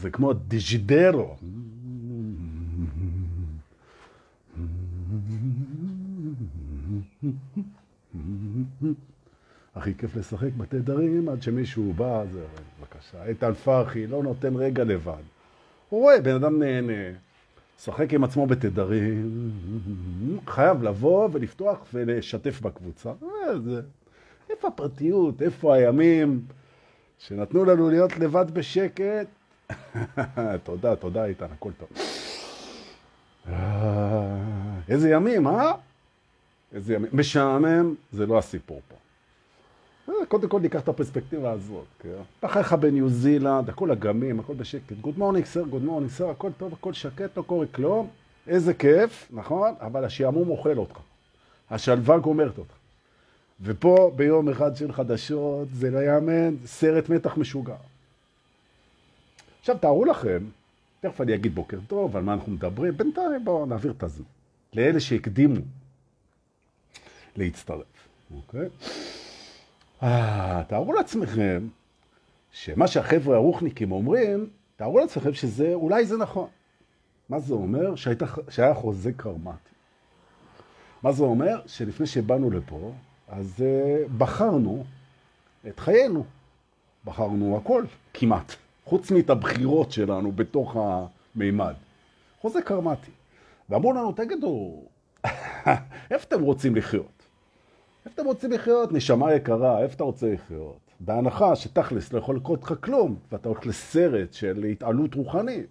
זה כמו דיג'ידרו. הכי כיף לשחק בתדרים עד שמישהו בא, זה בבקשה. איתן פרחי לא נותן רגע לבד. הוא רואה, בן אדם נהנה, שחק עם עצמו בתדרים, חייב לבוא ולפתוח ולשתף בקבוצה. אה, איפה הפרטיות? איפה הימים שנתנו לנו להיות לבד בשקט? תודה, תודה איתן, הכל טוב. אה, איזה ימים, אה? איזה ימים. משעמם, זה לא הסיפור פה. אה, קודם כל ניקח את הפרספקטיבה הזאת, כן? אתה חי לך בניו זילנד, הכל אגמים, הכל בשקט. good morning sir, good morning sir, הכל טוב, הכל שקט, לא קורה כלום. איזה כיף, נכון? אבל השעמום אוכל אותך. השלווה גומרת אותך. ופה ביום אחד של חדשות, זה לא יאמן, סרט מתח משוגע. עכשיו תארו לכם, תכף אני אגיד בוקר טוב, על מה אנחנו מדברים, בינתיים בואו נעביר את הזמן. לאלה שהקדימו להצטרף, אוקיי? אה, תארו לעצמכם שמה שהחבר'ה הרוחניקים אומרים, תארו לעצמכם שזה, אולי זה נכון. מה זה אומר? שהיית, שהיה חוזה קרמטי. מה זה אומר? שלפני שבאנו לפה, אז uh, בחרנו את חיינו. בחרנו הכל, כמעט. חוץ מאת הבחירות שלנו בתוך המימד. חוזה קרמטי. ואמרו לנו, תגידו, איפה אתם רוצים לחיות? איפה אתם רוצים לחיות? נשמה יקרה, איפה אתה רוצה לחיות? בהנחה שתכלס לא יכול לקרות לך כלום, ואתה הולך לסרט של התעלות רוחנית.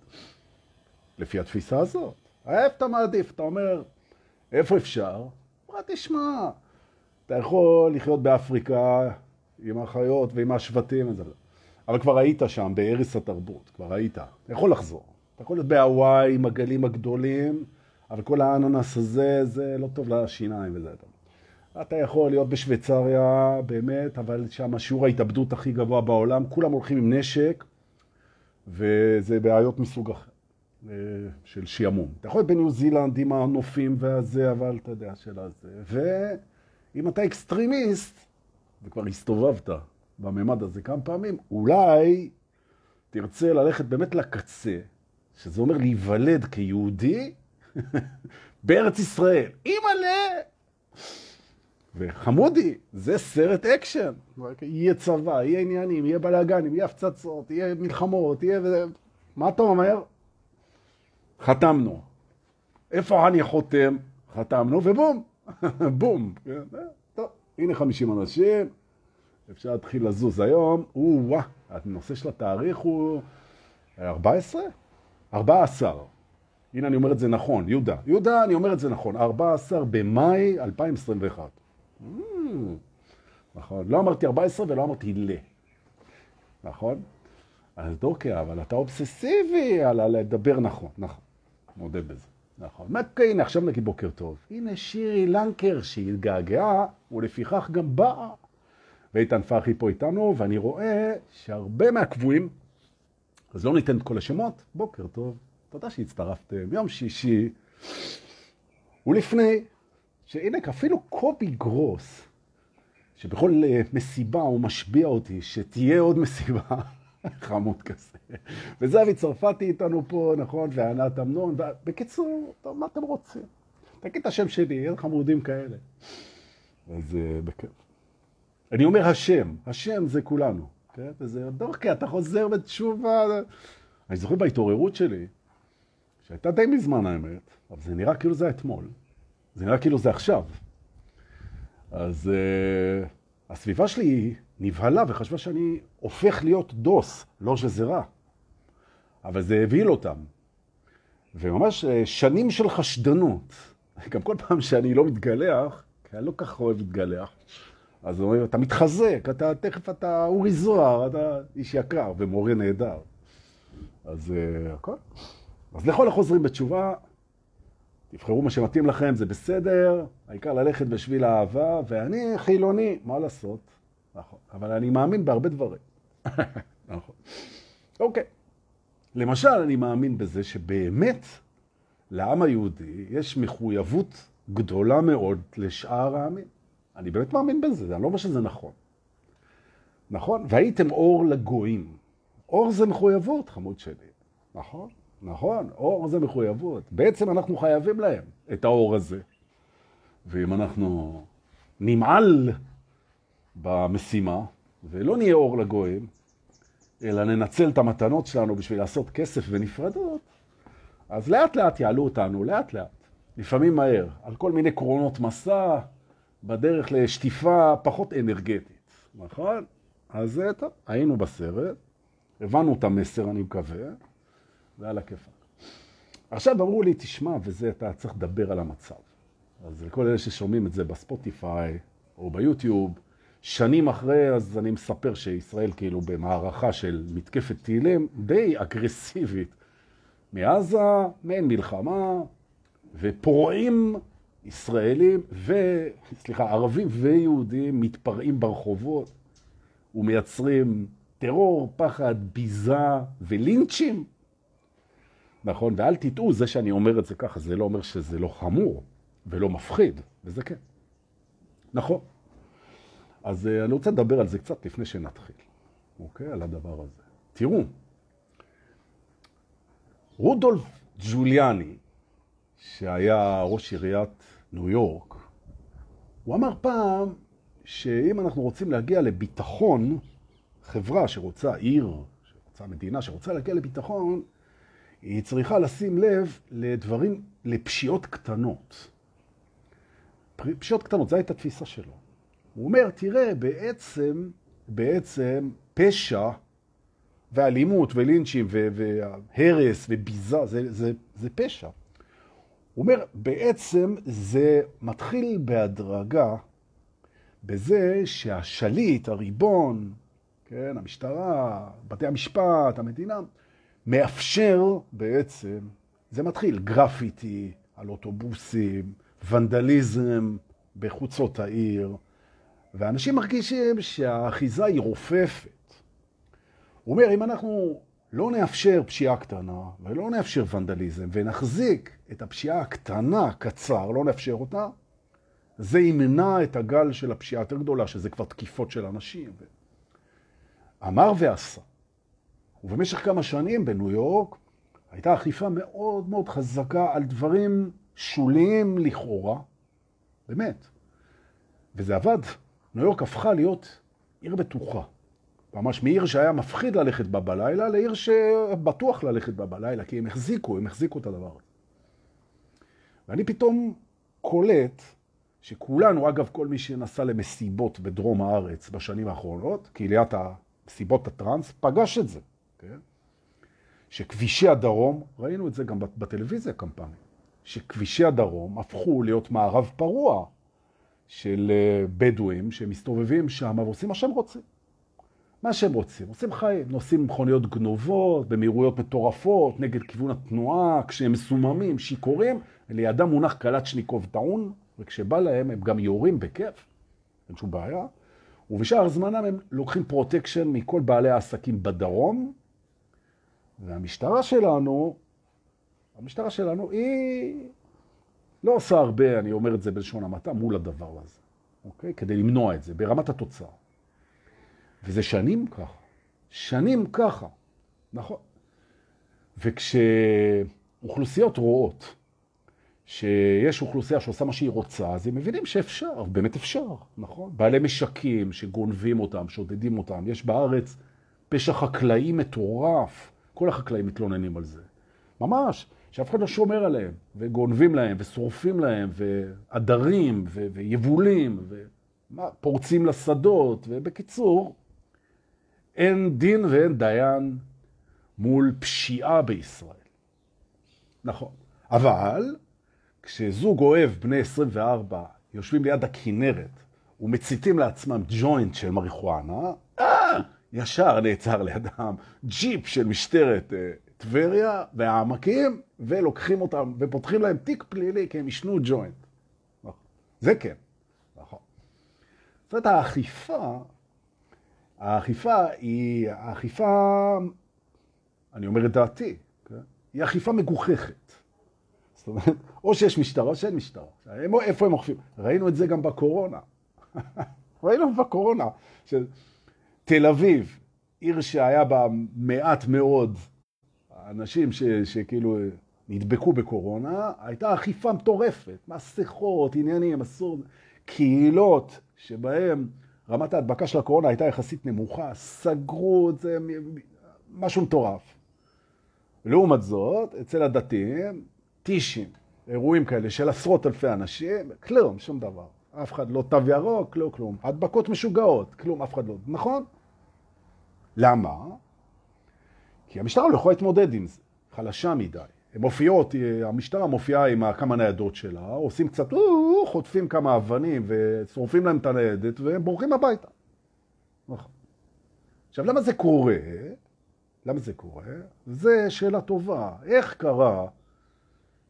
לפי התפיסה הזאת. איפה אתה מעדיף? אתה אומר, איפה אפשר? מה תשמע, אתה יכול לחיות באפריקה עם החיות ועם השבטים וזה. אבל כבר היית שם, בארץ התרבות, כבר היית. אתה יכול לחזור. אתה יכול להיות בהוואי עם הגלים הגדולים, אבל כל האננס הזה, זה לא טוב לשיניים וזה. אתה יכול להיות בשוויצריה, באמת, אבל שם שיעור ההתאבדות הכי גבוה בעולם, כולם הולכים עם נשק, וזה בעיות מסוג אחר, אה, של שיעמום. אתה יכול להיות בניו זילנד עם הנופים והזה, אבל אתה יודע, של הזה. ואם אתה extremist, וכבר הסתובבת בממד הזה כמה פעמים, אולי תרצה ללכת באמת לקצה, שזה אומר להיוולד כיהודי בארץ ישראל. אימא'לה! וחמודי, זה סרט אקשן. יהיה צבא, יהיה עניינים, יהיה בלאגנים, יהיה הפצצות, יהיה מלחמות, יהיה... מה אתה אומר? חתמנו. איפה אני חותם? חתמנו, ובום, בום. טוב, הנה 50 אנשים, אפשר להתחיל לזוז היום. או-אה, הנושא של התאריך הוא 14? 14. הנה אני אומר את זה נכון, יהודה. יהודה, אני אומר את זה נכון. 14 במאי 2021. נכון, לא אמרתי 14 ולא אמרתי ל. נכון? אז אוקיי, אבל אתה אובססיבי על לדבר נכון, נכון, מודה בזה. נכון. מה הנה, עכשיו נגיד בוקר טוב. הנה שירי לנקר שהתגעגעה, ולפיכך גם באה. ואיתן פרחי פה איתנו, ואני רואה שהרבה מהקבועים, אז לא ניתן את כל השמות, בוקר טוב, תודה שהצטרפתם, יום שישי, ולפני שהנה, אפילו קובי גרוס, שבכל אה, מסיבה הוא משביע אותי, שתהיה עוד מסיבה, חמוד כזה. וזהבי צרפתי איתנו פה, נכון, וענת אמנון, בקיצור, מה אתם רוצים? תגיד את השם שלי, יהיה חמודים כאלה. אז uh, בכיף. אני אומר השם, השם זה כולנו, כן? וזה דורקי, אתה חוזר בתשובה. אני זוכר בהתעוררות שלי, שהייתה די מזמן האמת, אבל זה נראה כאילו זה אתמול. זה נראה כאילו זה עכשיו. אז uh, הסביבה שלי נבהלה וחשבה שאני הופך להיות דוס, לא שזה רע. אבל זה הבהיל אותם. וממש uh, שנים של חשדנות. גם כל פעם שאני לא מתגלח, כי אני לא כך אוהב להתגלח, אז אומרים, אתה מתחזק, אתה תכף אתה אורי זוהר, אתה איש יקר ומורה נהדר. אז uh, הכל. אז לכל החוזרים בתשובה, תבחרו מה שמתאים לכם, זה בסדר, העיקר ללכת בשביל האהבה, ואני חילוני, מה לעשות? נכון, אבל אני מאמין בהרבה דברים. נכון. אוקיי. למשל, אני מאמין בזה שבאמת לעם היהודי יש מחויבות גדולה מאוד לשאר העמים. אני באמת מאמין בזה, אני לא אומר שזה נכון. נכון? והייתם אור לגויים. אור זה מחויבות, חמוד שלי. נכון, נכון, אור זה מחויבות. בעצם אנחנו חייבים להם את האור הזה. ואם אנחנו נמעל במשימה, ולא נהיה אור לגויים, אלא ננצל את המתנות שלנו בשביל לעשות כסף ונפרדות, אז לאט לאט יעלו אותנו, לאט לאט. לפעמים מהר, על כל מיני קרונות מסע, בדרך לשטיפה פחות אנרגטית, נכון? אז טוב, היינו בסרט, הבנו את המסר, אני מקווה, ועל הכיפה. עכשיו אמרו לי, תשמע, וזה, אתה צריך לדבר על המצב. אז לכל אלה ששומעים את זה בספוטיפיי או ביוטיוב, שנים אחרי, אז אני מספר שישראל כאילו במערכה של מתקפת טילים די אגרסיבית מעזה, מעין מלחמה, ופורעים ישראלים ו... סליחה, ערבים ויהודים מתפרעים ברחובות ומייצרים טרור, פחד, ביזה ולינצ'ים. נכון, ואל תטעו, זה שאני אומר את זה ככה, זה לא אומר שזה לא חמור ולא מפחיד, וזה כן. נכון. אז uh, אני רוצה לדבר על זה קצת לפני שנתחיל, אוקיי? על הדבר הזה. תראו, רודולף ג'וליאני, שהיה ראש עיריית ניו יורק, הוא אמר פעם שאם אנחנו רוצים להגיע לביטחון, חברה שרוצה עיר, שרוצה מדינה, שרוצה להגיע לביטחון, היא צריכה לשים לב לדברים, לפשיעות קטנות. פשיעות קטנות, זו הייתה התפיסה שלו. הוא אומר, תראה, בעצם, בעצם פשע ואלימות ולינצ'ים והרס וביזה, זה, זה, זה פשע. הוא אומר, בעצם זה מתחיל בהדרגה בזה שהשליט, הריבון, כן, המשטרה, בתי המשפט, המדינה, מאפשר בעצם, זה מתחיל, גרפיטי על אוטובוסים, ונדליזם בחוצות העיר, ואנשים מרגישים שהאחיזה היא רופפת. הוא אומר, אם אנחנו לא נאפשר פשיעה קטנה ולא נאפשר ונדליזם ונחזיק את הפשיעה הקטנה קצר, לא נאפשר אותה, זה ימנע את הגל של הפשיעה יותר גדולה, שזה כבר תקיפות של אנשים. אמר ועשה. ובמשך כמה שנים בניו יורק הייתה אכיפה מאוד מאוד חזקה על דברים שוליים לכאורה, באמת. וזה עבד. ניו יורק הפכה להיות עיר בטוחה. ממש מעיר שהיה מפחיד ללכת בה בלילה, לעיר שבטוח ללכת בה בלילה, כי הם החזיקו, הם החזיקו את הדבר הזה. ואני פתאום קולט שכולנו, אגב, כל מי שנסע למסיבות בדרום הארץ בשנים האחרונות, קהיליית המסיבות הטרנס, פגש את זה, כן? שכבישי הדרום, ראינו את זה גם בטלוויזיה כמה פעמים, שכבישי הדרום הפכו להיות מערב פרוע של אה, בדואים שמסתובבים שם ועושים מה שהם רוצים. מה שהם רוצים, עושים חיים, נוסעים מכוניות גנובות, במהירויות מטורפות, נגד כיוון התנועה, כשהם מסוממים, שיכורים, לידם מונח קלצ'ניקוב טעון, וכשבא להם הם גם יורים בכיף, אין שום בעיה, ובשאר זמנם הם לוקחים פרוטקשן מכל בעלי העסקים בדרום, והמשטרה שלנו, המשטרה שלנו היא לא עושה הרבה, אני אומר את זה בלשון המעטה, מול הדבר הזה, אוקיי? כדי למנוע את זה, ברמת התוצאה. וזה שנים ככה. שנים ככה, נכון. וכשאוכלוסיות רואות שיש אוכלוסייה שעושה מה שהיא רוצה, אז הם מבינים שאפשר, באמת אפשר, נכון? בעלי משקים שגונבים אותם, שודדים אותם. יש בארץ פשע חקלאי מטורף. כל החקלאים מתלוננים על זה. ממש, שאף אחד לא שומר עליהם, וגונבים להם, ושורפים להם, ועדרים, ויבולים, ופורצים לשדות, ובקיצור, אין דין ואין דיין מול פשיעה בישראל. נכון. אבל כשזוג אוהב בני 24 יושבים ליד הכינרת ומציתים לעצמם ג'וינט של מריחואנה, אה, ישר נעצר לידם ג'יפ של משטרת אה, טבריה והעמקים, ולוקחים אותם ופותחים להם תיק פלילי כי הם ישנו ג'וינט. נכון. זה כן. נכון. זאת האכיפה האכיפה היא, האכיפה, אני אומר את דעתי, כן? היא אכיפה מגוחכת. זאת אומרת, או שיש משטרה או שאין משטרה. איפה הם אוכפים? ראינו את זה גם בקורונה. ראינו בקורונה. תל אביב, עיר שהיה בה מעט מאוד האנשים ש, שכאילו נדבקו בקורונה, הייתה אכיפה מטורפת, מסכות, עניינים, אסור, קהילות שבהם רמת ההדבקה של הקורונה הייתה יחסית נמוכה, סגרו את זה, משהו מטורף. לעומת זאת, אצל הדתיים, טישים, אירועים כאלה של עשרות אלפי אנשים, כלום, שום דבר. אף אחד לא תו ירוק, לא כלום. הדבקות משוגעות, כלום, אף אחד לא. נכון? למה? כי המשטרה לא יכולה להתמודד עם זה, חלשה מדי. מופיעות, המשטרה מופיעה עם כמה ניידות שלה, עושים קצת, חוטפים כמה אבנים ושורפים להם את הניידת והם בורחים הביתה. נכון. עכשיו, למה זה קורה? למה זה קורה? זו שאלה טובה. איך קרה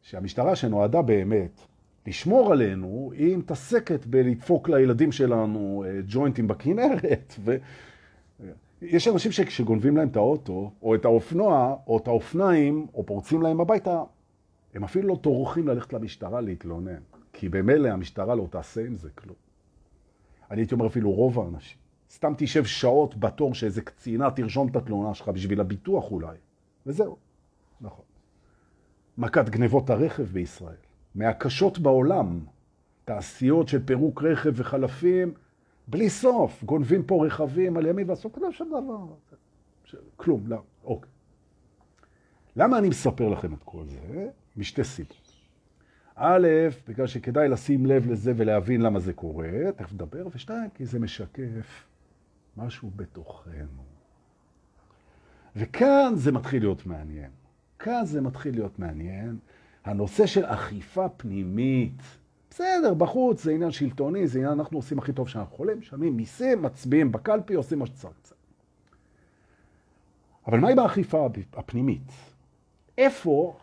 שהמשטרה שנועדה באמת לשמור עלינו, היא מתעסקת בלדפוק לילדים שלנו אה, ג'וינטים בכנרת, ו... יש אנשים שכשגונבים להם את האוטו, או את האופנוע, או את האופניים, או פורצים להם הביתה, הם אפילו לא טורחים ללכת למשטרה להתלונן, כי במילא המשטרה לא תעשה עם זה כלום. אני הייתי אומר אפילו רוב האנשים. סתם תשב שעות בתור שאיזה קצינה תרשום את התלונה שלך בשביל הביטוח אולי, וזהו. נכון. מכת גנבות הרכב בישראל, מהקשות בעולם, תעשיות של פירוק רכב וחלפים, בלי סוף, גונבים פה רכבים על ימין ועשו כלום שום דבר. כלום, לא, אוקיי. למה אני מספר לכם את כל זה? משתי סיבות. א', בגלל שכדאי לשים לב לזה ולהבין למה זה קורה, תכף נדבר, ושתיים, כי זה משקף משהו בתוכנו. וכאן זה מתחיל להיות מעניין. כאן זה מתחיל להיות מעניין. הנושא של אכיפה פנימית. בסדר, בחוץ זה עניין שלטוני, זה עניין, אנחנו עושים הכי טוב שאנחנו יכולים, משלמים מיסים, מצביעים בקלפי, עושים מה שצריך. אבל מהי באכיפה הפנימית? איפה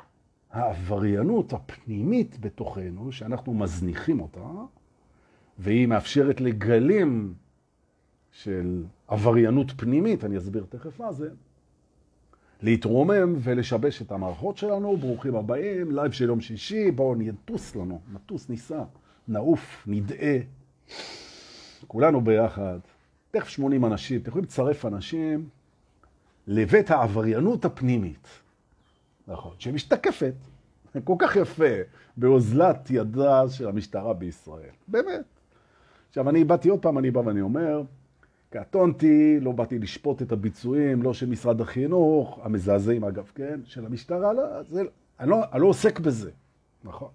העבריינות הפנימית בתוכנו, שאנחנו מזניחים אותה, והיא מאפשרת לגלים של עבריינות פנימית, אני אסביר תכף מה זה, להתרומם ולשבש את המערכות שלנו. ברוכים הבאים, live של יום שישי, בואו נטוס לנו, נטוס, ניסע, נעוף, נדעה. כולנו ביחד. תכף 80 אנשים, אתם יכולים לצרף אנשים לבית העבריינות הפנימית. נכון, שמשתקפת כל כך יפה באוזלת ידה של המשטרה בישראל. באמת. עכשיו, אני באתי עוד פעם, אני בא ואני אומר, קטונתי, לא באתי לשפוט את הביצועים, לא של משרד החינוך, המזעזעים אגב, כן? של המשטרה, לא, זה, אני, לא, אני לא עוסק בזה, נכון?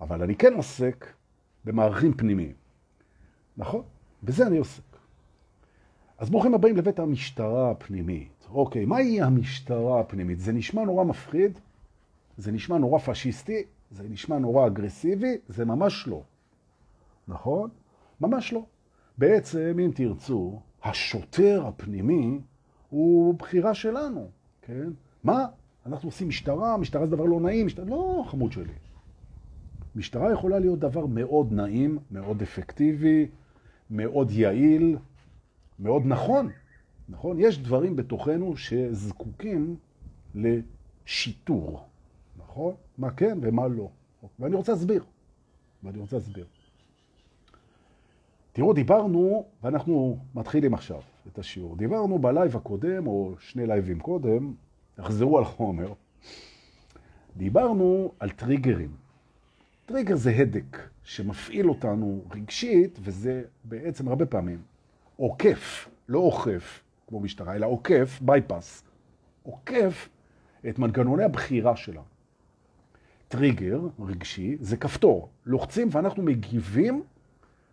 אבל אני כן עוסק במערכים פנימיים, נכון? בזה אני עוסק. אז ברוכים הבאים לבית המשטרה הפנימית. אוקיי, מהי המשטרה הפנימית? זה נשמע נורא מפחיד, זה נשמע נורא פשיסטי, זה נשמע נורא אגרסיבי, זה ממש לא. נכון? ממש לא. בעצם, אם תרצו, השוטר הפנימי הוא בחירה שלנו, כן? מה? אנחנו עושים משטרה, משטרה זה דבר לא נעים, משטרה... לא, חמוד שלי. משטרה יכולה להיות דבר מאוד נעים, מאוד אפקטיבי, מאוד יעיל, מאוד נכון. נכון? יש דברים בתוכנו שזקוקים לשיטור, נכון? מה כן ומה לא. ואני רוצה להסביר. ואני רוצה להסביר. תראו, דיברנו, ואנחנו מתחילים עכשיו את השיעור. דיברנו בלייב הקודם, או שני לייבים קודם, תחזרו על חומר. דיברנו על טריגרים. טריגר זה הדק שמפעיל אותנו רגשית, וזה בעצם הרבה פעמים עוקף, לא אוכף כמו משטרה, אלא עוקף, bypass, עוקף את מנגנוני הבחירה שלנו. טריגר רגשי זה כפתור, לוחצים ואנחנו מגיבים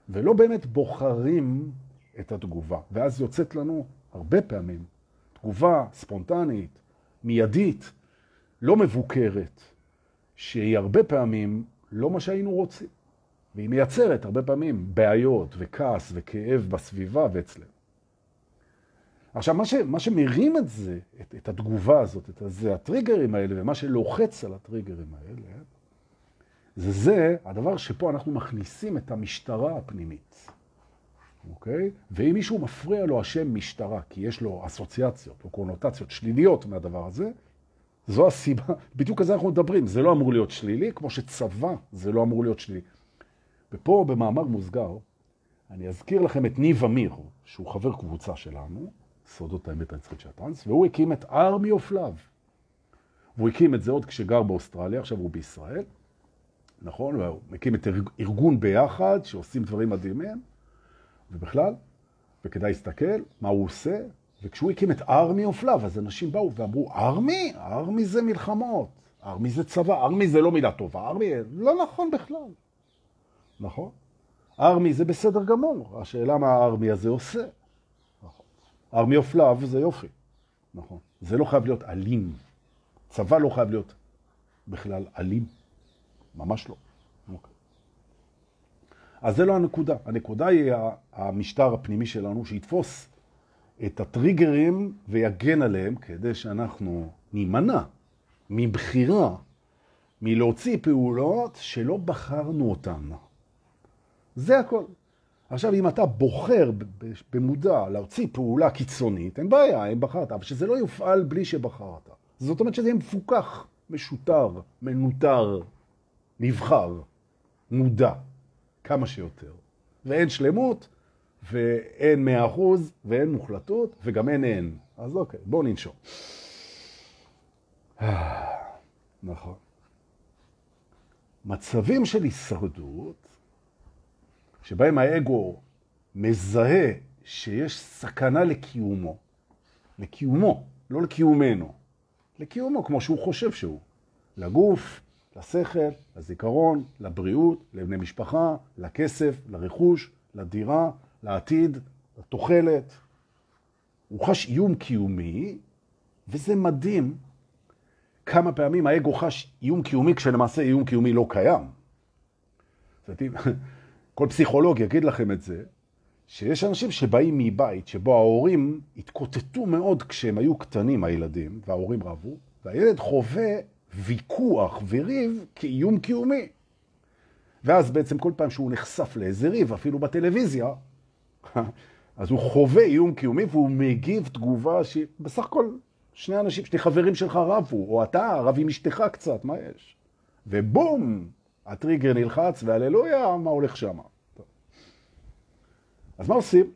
ולא באמת בוחרים את התגובה. ואז יוצאת לנו הרבה פעמים תגובה ספונטנית, מיידית, לא מבוקרת, שהיא הרבה פעמים לא מה שהיינו רוצים. והיא מייצרת הרבה פעמים בעיות וכעס וכאב בסביבה ואצלנו. עכשיו, מה, ש, מה שמרים את זה, את, את התגובה הזאת, את זה, הטריגרים האלה, ומה שלוחץ על הטריגרים האלה, זה זה הדבר שפה אנחנו מכניסים את המשטרה הפנימית. אוקיי? ואם מישהו מפריע לו השם משטרה, כי יש לו אסוציאציות או קונוטציות שליליות מהדבר הזה, זו הסיבה, בדיוק על זה אנחנו מדברים, זה לא אמור להיות שלילי, כמו שצבא זה לא אמור להיות שלילי. ופה במאמר מוסגר, אני אזכיר לכם את ניב אמיר, שהוא חבר קבוצה שלנו, סודות האמת הנצחית של הטרנס, והוא הקים את Army of Love. והוא הקים את זה עוד כשגר באוסטרליה, עכשיו הוא בישראל, נכון? והוא מקים את ארגון ביחד שעושים דברים מדהימים, ובכלל, וכדאי להסתכל מה הוא עושה, וכשהוא הקים את Army of Love, אז אנשים באו ואמרו, army? army זה מלחמות, army זה צבא, army זה לא מילה טובה, army לא נכון בכלל, נכון? army זה בסדר גמור, השאלה מה ה army הזה עושה. נכון. Army of Love זה יופי, נכון. זה לא חייב להיות אלים. צבא לא חייב להיות בכלל אלים, ממש לא. אוקיי. אז זה לא הנקודה. הנקודה היא המשטר הפנימי שלנו שיתפוס את הטריגרים ויגן עליהם כדי שאנחנו נימנע מבחירה, מלהוציא פעולות שלא בחרנו אותן. זה הכל. עכשיו, אם אתה בוחר במודע להוציא פעולה קיצונית, אין בעיה, אם בחרת, אבל שזה לא יופעל בלי שבחרת. זאת אומרת שזה יהיה מפוקח, משוטר, מנוטר, נבחר, מודע, כמה שיותר. ואין שלמות, ואין מאה אחוז, ואין מוחלטות, וגם אין אין. אז אוקיי, בואו ננשום. נכון. מצבים של הישרדות, שבהם האגו מזהה שיש סכנה לקיומו, לקיומו, לא לקיומנו, לקיומו כמו שהוא חושב שהוא, לגוף, לשכל, לזיכרון, לבריאות, לבני משפחה, לכסף, לרכוש, לדירה, לעתיד, לתוחלת. הוא חש איום קיומי, וזה מדהים כמה פעמים האגו חש איום קיומי כשלמעשה איום קיומי לא קיים. כל פסיכולוג יגיד לכם את זה, שיש אנשים שבאים מבית שבו ההורים התקוטטו מאוד כשהם היו קטנים, הילדים, וההורים רבו, והילד חווה ויכוח וריב כאיום קיומי. ואז בעצם כל פעם שהוא נחשף לאיזה ריב, אפילו בטלוויזיה, אז הוא חווה איום קיומי והוא מגיב תגובה שהיא בסך הכל שני אנשים, שני חברים שלך רבו, או אתה רב עם אשתך קצת, מה יש? ובום, הטריגר נלחץ, והללויה, מה הולך שם? אז מה עושים?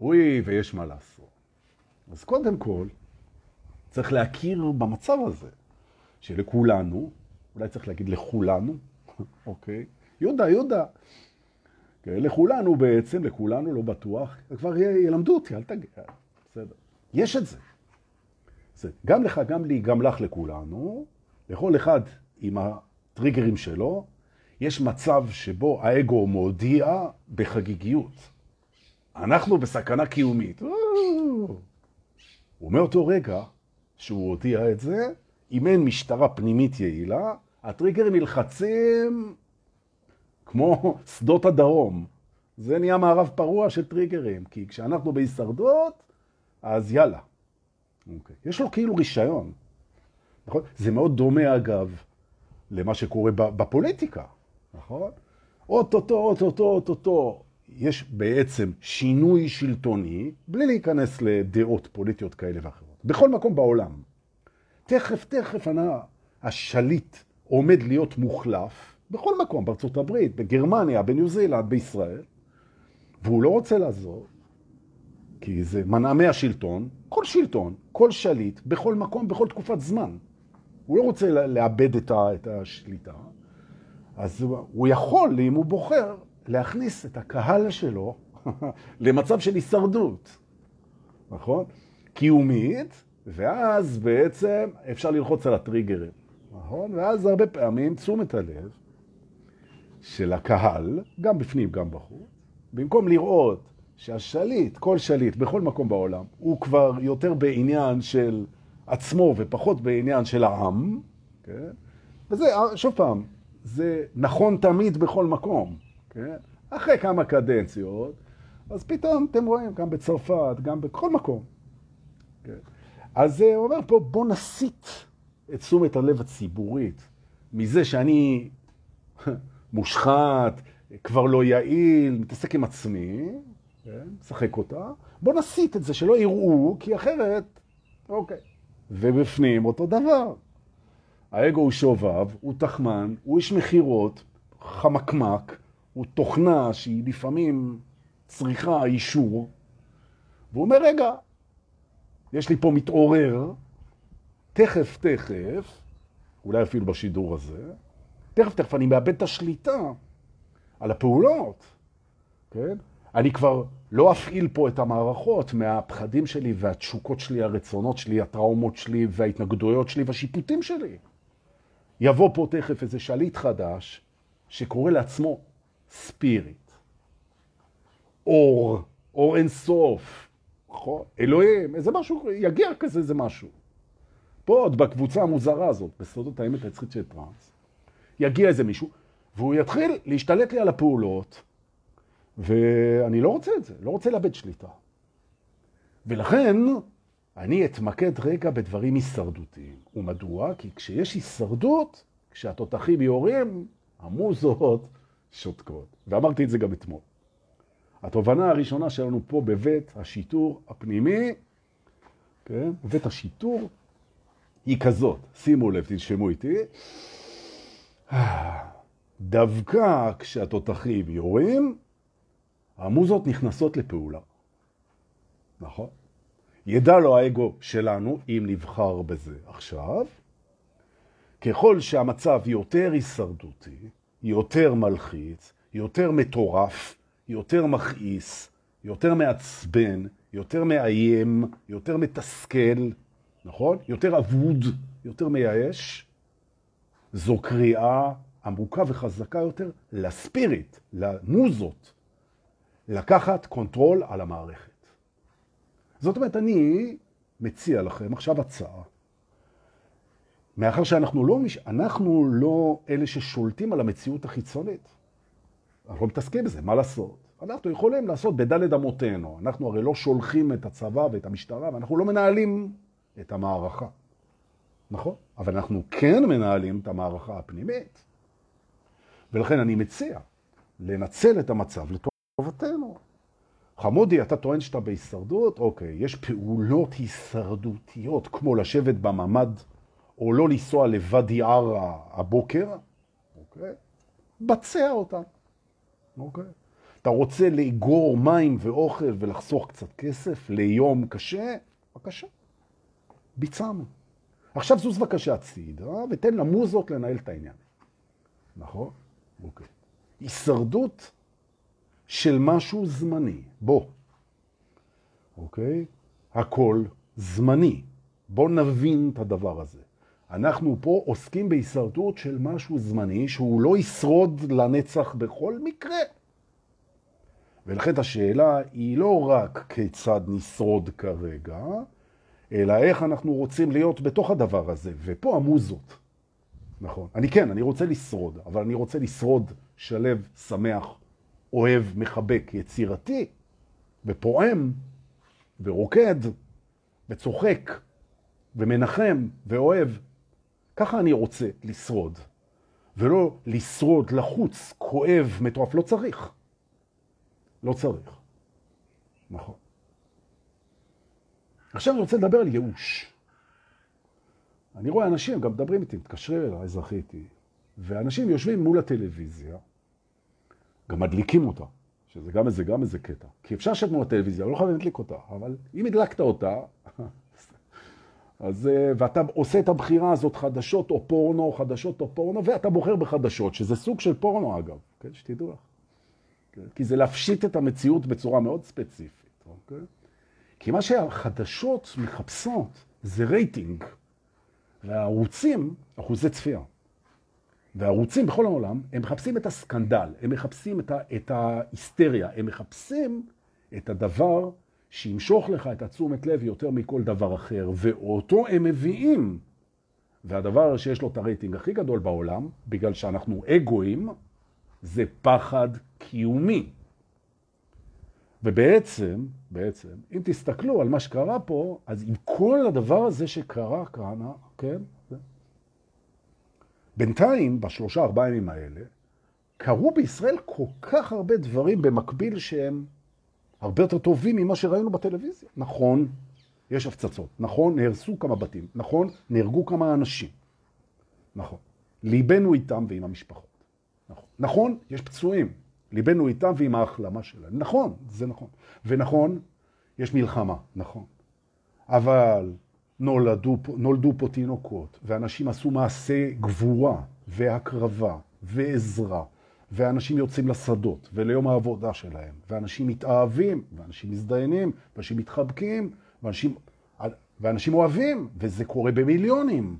אוי, ויש מה לעשות. אז קודם כל, צריך להכיר במצב הזה, שלכולנו, אולי צריך להגיד לכולנו, אוקיי? יהודה, יהודה. כן, לכולנו בעצם, לכולנו לא בטוח, כבר ילמדו אותי, אל תגיד, בסדר. יש את זה. זה. גם לך, גם לי, גם לך, לכולנו, לכל אחד עם הטריגרים שלו, יש מצב שבו האגו מודיע בחגיגיות. אנחנו בסכנה קיומית. ומאותו רגע שהוא הודיע את זה, אם אין משטרה פנימית יעילה, הטריגרים נלחצים כמו שדות הדרום. זה נהיה מערב פרוע של טריגרים, כי כשאנחנו בהישרדות, אז יאללה. Okay. אוקיי. יש לו כאילו רישיון. נכון? זה מאוד דומה, אגב, למה שקורה בפוליטיקה, נכון? אוטוטו, אוטוטו, אוטוטו, יש בעצם שינוי שלטוני, בלי להיכנס לדעות פוליטיות כאלה ואחרות. בכל מקום בעולם. תכף, תכף השליט עומד להיות מוחלף, בכל מקום, בארצות הברית, בגרמניה, בניו זילנד, בישראל, והוא לא רוצה לעזור, כי זה מנעמי השלטון, כל שלטון, כל שליט, בכל מקום, בכל תקופת זמן. הוא לא רוצה לאבד את השליטה, אז הוא יכול, אם הוא בוחר, להכניס את הקהל שלו למצב של הישרדות, נכון? קיומית, ואז בעצם אפשר ללחוץ על הטריגרים, נכון? ואז הרבה פעמים תשומת הלב של הקהל, גם בפנים, גם בחוץ, במקום לראות שהשליט, כל שליט, בכל מקום בעולם, הוא כבר יותר בעניין של עצמו ופחות בעניין של העם, כן? וזה, שוב פעם, זה נכון תמיד בכל מקום. כן? אחרי כמה קדנציות, אז פתאום אתם רואים, גם בצרפת, גם בכל מקום. כן? אז הוא אומר פה, בוא נסיט את תשומת הלב הציבורית מזה שאני מושחת, כבר לא יעיל, מתעסק עם עצמי, כן? משחק אותה, בוא נסיט את זה, שלא יראו, כי אחרת, אוקיי. ובפנים אותו דבר. האגו הוא שובב, הוא תחמן, הוא איש מחירות, חמקמק, הוא תוכנה שהיא לפעמים צריכה אישור, והוא אומר, רגע, יש לי פה מתעורר, תכף, תכף, אולי אפילו בשידור הזה, תכף, תכף אני מאבד את השליטה על הפעולות, כן? אני כבר לא אפעיל פה את המערכות מהפחדים שלי והתשוקות שלי, הרצונות שלי, הטראומות שלי וההתנגדויות שלי והשיפוטים שלי. יבוא פה תכף איזה שליט חדש שקורא לעצמו ספיריט, אור, אור אין סוף? אלוהים, איזה משהו, יגיע כזה איזה משהו. פה עוד בקבוצה המוזרה הזאת, בסודות האמת היצחית של טראנס, יגיע איזה מישהו, והוא יתחיל להשתלט לי על הפעולות, ואני לא רוצה את זה, לא רוצה לאבד שליטה. ולכן אני אתמקד רגע בדברים הישרדותיים. ומדוע? כי כשיש הישרדות, כשהתותחים יורים, המוזות שותקות. ואמרתי את זה גם אתמול. התובנה הראשונה שלנו פה בבית השיטור הפנימי, כן? בבית השיטור, היא כזאת. שימו לב, תנשמו איתי. דווקא כשהתותחים יורים, המוזות נכנסות לפעולה. נכון? ידע לו האגו שלנו, אם נבחר בזה עכשיו, ככל שהמצב יותר הישרדותי, יותר מלחיץ, יותר מטורף, יותר מכעיס, יותר מעצבן, יותר מאיים, יותר מתסכל, נכון? יותר אבוד, יותר מייאש, זו קריאה עמוקה וחזקה יותר ל spirit, למוזות, לקחת control על המערכת. זאת אומרת, אני מציע לכם עכשיו הצעה. מאחר שאנחנו לא, אנחנו לא אלה ששולטים על המציאות החיצונית. אנחנו לא מתעסקים בזה, מה לעשות? אנחנו יכולים לעשות בדלת אמותינו. אנחנו הרי לא שולחים את הצבא ואת המשטרה, ואנחנו לא מנהלים את המערכה. נכון? אבל אנחנו כן מנהלים את המערכה הפנימית. ולכן אני מציע לנצל את המצב לטובתנו. חמודי, אתה טוען שאתה בהישרדות? אוקיי, יש פעולות הישרדותיות, כמו לשבת בממד, או לא לנסוע לוואדי ערה הבוקר, אוקיי? בצע אותה, אוקיי? אתה רוצה לאגור מים ואוכל ולחסוך קצת כסף ליום קשה? בבקשה, ביצענו. עכשיו זוז בבקשה הצידה, ותן למוזות לנהל את העניין. נכון? אוקיי. הישרדות של משהו זמני. בוא. אוקיי? הכל זמני. בוא נבין את הדבר הזה. אנחנו פה עוסקים בהישרדות של משהו זמני שהוא לא ישרוד לנצח בכל מקרה. ולכן השאלה היא לא רק כיצד נשרוד כרגע, אלא איך אנחנו רוצים להיות בתוך הדבר הזה. ופה המוזות. נכון. אני כן, אני רוצה לשרוד, אבל אני רוצה לשרוד שלב, שמח, אוהב, מחבק, יצירתי, ופועם, ורוקד, וצוחק, ומנחם, ואוהב. ככה אני רוצה לשרוד. ולא לשרוד, לחוץ, כואב, מטורף. לא צריך. לא צריך. נכון. עכשיו אני רוצה לדבר על ייאוש. אני רואה אנשים, גם מדברים איתי, מתקשרים אליי, זכיתי, ואנשים יושבים מול הטלוויזיה, גם מדליקים אותה, שזה גם איזה, גם איזה קטע. כי אפשר לשבת מול הטלוויזיה, לא חייב להדליק אותה, אבל אם הדלקת אותה, אז, אה, ואתה עושה את הבחירה הזאת חדשות או פורנו, חדשות או פורנו, ואתה בוחר בחדשות, שזה סוג של פורנו אגב, כן, שתדעו לך. כן? כי זה להפשיט את המציאות בצורה מאוד ספציפית, אוקיי? כי מה שהחדשות מחפשות זה רייטינג, והערוצים, אחוזי צפייה. והערוצים בכל העולם, הם מחפשים את הסקנדל, הם מחפשים את, ה, את ההיסטריה, הם מחפשים את הדבר שימשוך לך את התשומת לב יותר מכל דבר אחר, ואותו הם מביאים. והדבר שיש לו את הרייטינג הכי גדול בעולם, בגלל שאנחנו אגואים, זה פחד קיומי. ובעצם, בעצם, אם תסתכלו על מה שקרה פה, אז עם כל הדבר הזה שקרה כאן, כן? בינתיים, בשלושה ארבעה ימים האלה, קרו בישראל כל כך הרבה דברים במקביל שהם הרבה יותר טובים ממה שראינו בטלוויזיה. נכון, יש הפצצות. נכון, נהרסו כמה בתים. נכון, נהרגו כמה אנשים. נכון. ליבנו איתם ועם המשפחות. נכון. נכון, יש פצועים. ליבנו איתם ועם ההחלמה שלהם. נכון, זה נכון. ונכון, יש מלחמה. נכון. אבל נולדו, נולדו פה תינוקות, ואנשים עשו מעשי גבורה והקרבה ועזרה, ואנשים יוצאים לשדות וליום העבודה שלהם, ואנשים מתאהבים, ואנשים מזדיינים, ואנשים מתחבקים, ואנשים, ואנשים אוהבים, וזה קורה במיליונים.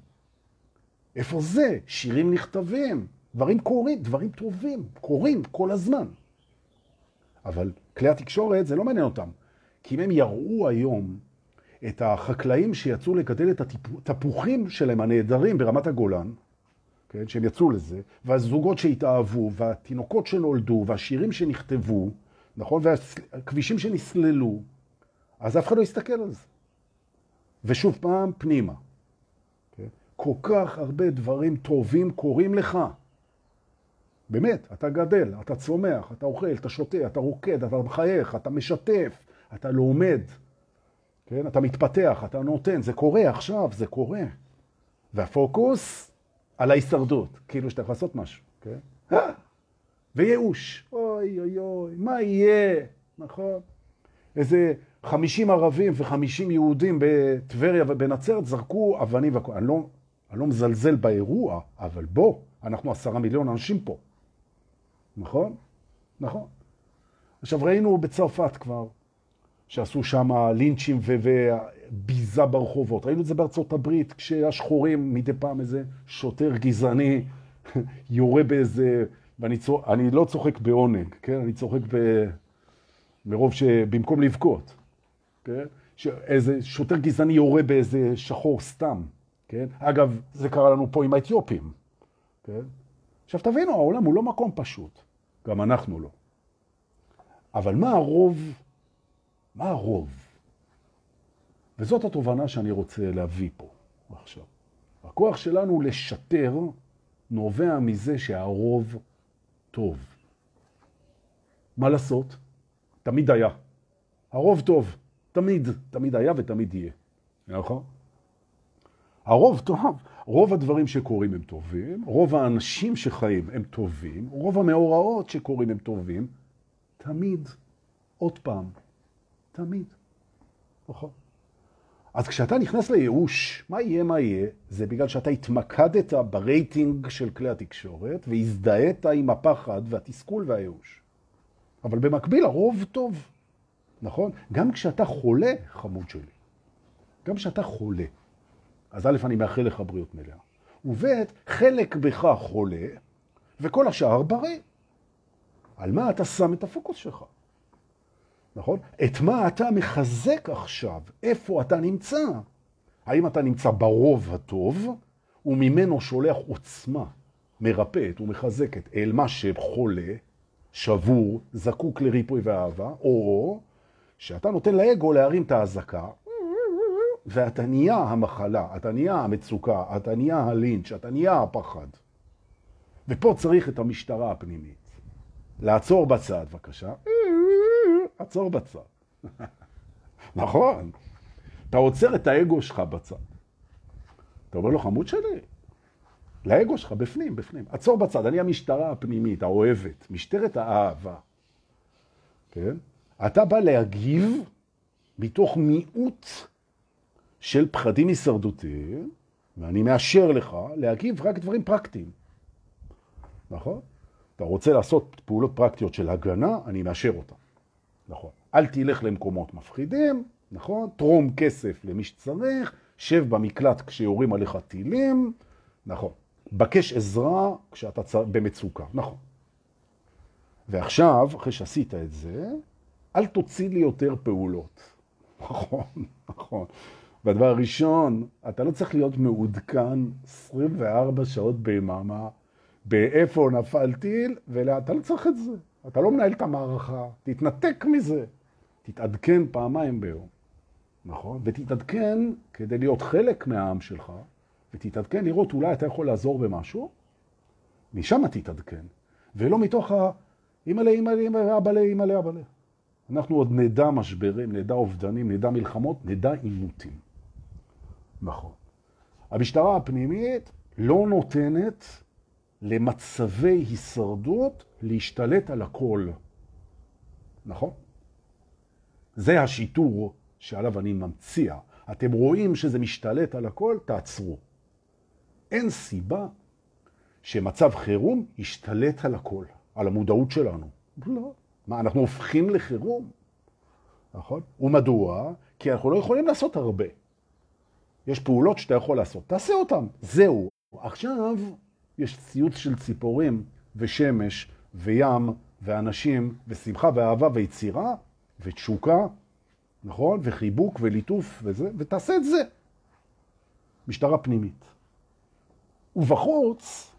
איפה זה? שירים נכתבים, דברים קורים, דברים טובים, קורים כל הזמן. אבל כלי התקשורת זה לא מעניין אותם. כי אם הם יראו היום את החקלאים שיצאו לגדל את התפוחים שלהם הנהדרים ברמת הגולן, כן, שהם יצאו לזה, והזוגות שהתאהבו, והתינוקות שנולדו, והשירים שנכתבו, נכון, והכבישים שנסללו, אז אף אחד לא יסתכל על זה. ושוב פעם, פנימה. כן? כל כך הרבה דברים טובים קורים לך. באמת, אתה גדל, אתה צומח, אתה אוכל, אתה שותה, אתה רוקד, אתה מחייך, אתה משתף, אתה לומד, כן? אתה מתפתח, אתה נותן, זה קורה עכשיו, זה קורה. והפוקוס על ההישרדות, כאילו שאתה יכול לעשות משהו, כן? וייאוש, אוי אוי אוי, מה יהיה, נכון? איזה 50 ערבים ו-50 יהודים בטבריה ובנצרת זרקו אבנים והכל. אני לא, אני לא מזלזל באירוע, אבל בוא, אנחנו עשרה מיליון אנשים פה. נכון? נכון. עכשיו ראינו בצרפת כבר, שעשו שם לינצ'ים וביזה ברחובות. ראינו את זה בארצות הברית, כשהשחורים מדי פעם איזה שוטר גזעני יורה באיזה... ואני צוח, אני לא צוחק בעונג, כן? אני צוחק ב... מרוב שבמקום לבכות, כן? שאיזה שוטר גזעני יורה באיזה שחור סתם, כן? אגב, זה קרה לנו פה עם האתיופים, כן? עכשיו תבינו, העולם הוא לא מקום פשוט. גם אנחנו לא. אבל מה הרוב? מה הרוב? וזאת התובנה שאני רוצה להביא פה עכשיו. הכוח שלנו לשטר נובע מזה שהרוב טוב. מה לעשות? תמיד היה. הרוב טוב. תמיד, תמיד היה ותמיד יהיה. נכון? הרוב טוב, רוב הדברים שקורים הם טובים, רוב האנשים שחיים הם טובים, רוב המאורעות שקורים הם טובים, תמיד, עוד פעם, תמיד. נכון. אז כשאתה נכנס לייאוש, מה יהיה, מה יהיה, זה בגלל שאתה התמקדת ברייטינג של כלי התקשורת והזדהית עם הפחד והתסכול והייאוש. אבל במקביל הרוב טוב, נכון? גם כשאתה חולה, חמוד שלי, גם כשאתה חולה, אז א', אני מאחל לך בריאות מלאה. וב', חלק בך חולה, וכל השאר בריא. על מה אתה שם את הפוקוס שלך? נכון? את מה אתה מחזק עכשיו? איפה אתה נמצא? האם אתה נמצא ברוב הטוב, וממנו שולח עוצמה מרפאת ומחזקת אל מה שחולה, שבור, זקוק לריפוי ואהבה, או שאתה נותן לאגו להרים את ההזקה, ואתה נהיה המחלה, אתה נהיה המצוקה, אתה נהיה הלינץ', אתה נהיה הפחד. ופה צריך את המשטרה הפנימית. לעצור בצד, בבקשה. עצור בצד. נכון. אתה עוצר את האגו שלך בצד. אתה אומר לו, חמוד שלי, לאגו שלך, בפנים, בפנים. עצור בצד, אני המשטרה הפנימית, האוהבת, משטרת האהבה. כן? אתה בא להגיב מתוך מיעוט של פחדים הישרדותיים, ואני מאשר לך להגיב רק דברים פרקטיים. נכון? אתה רוצה לעשות פעולות פרקטיות של הגנה, אני מאשר אותה. נכון. אל תלך למקומות מפחידים, נכון? תרום כסף למי שצריך, שב במקלט כשיורים עליך טילים, נכון. בקש עזרה כשאתה צר... במצוקה, נכון. ועכשיו, אחרי שעשית את זה, אל תוציא לי יותר פעולות. נכון, נכון. והדבר הראשון, אתה לא צריך להיות מעודכן 24 שעות ביממה באיפה נפל טיל, ואתה לא צריך את זה. אתה לא מנהל את המערכה, תתנתק מזה. תתעדכן פעמיים ביום, נכון? ותתעדכן כדי להיות חלק מהעם שלך, ותתעדכן לראות אולי אתה יכול לעזור במשהו, משם תתעדכן, ולא מתוך ה... אימא'לה, אימא'לה, אבא'לה, אימא'לה, אבא'לה. אנחנו עוד נדע משברים, נדע אובדנים, נדע מלחמות, נדע עימותים. נכון. המשטרה הפנימית לא נותנת למצבי הישרדות להשתלט על הכל. נכון? זה השיטור שעליו אני ממציע. אתם רואים שזה משתלט על הכל, תעצרו. אין סיבה שמצב חירום ישתלט על הכל, על המודעות שלנו. לא. מה, אנחנו הופכים לחירום? נכון? ומדוע? כי אנחנו לא יכולים לעשות הרבה. יש פעולות שאתה יכול לעשות, תעשה אותן, זהו. עכשיו יש ציוץ של ציפורים ושמש וים ואנשים ושמחה ואהבה ויצירה ותשוקה, נכון? וחיבוק וליטוף וזה, ותעשה את זה. משטרה פנימית. ובחוץ,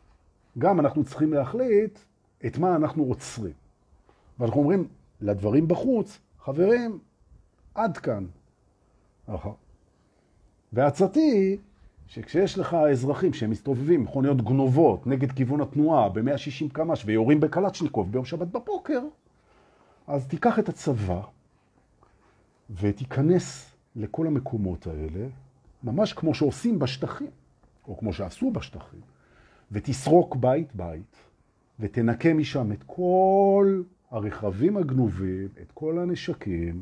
גם אנחנו צריכים להחליט את מה אנחנו עוצרים. ואנחנו אומרים לדברים בחוץ, חברים, עד כאן. והצעתי היא שכשיש לך אזרחים שהם מסתובבים, מכוניות גנובות, נגד כיוון התנועה, ב-160 קמ"ש, ויורים בקלצ'ניקוב ביום שבת בבוקר, אז תיקח את הצבא ותיכנס לכל המקומות האלה, ממש כמו שעושים בשטחים, או כמו שעשו בשטחים, ותסרוק בית-בית, ותנקה משם את כל הרכבים הגנובים, את כל הנשקים,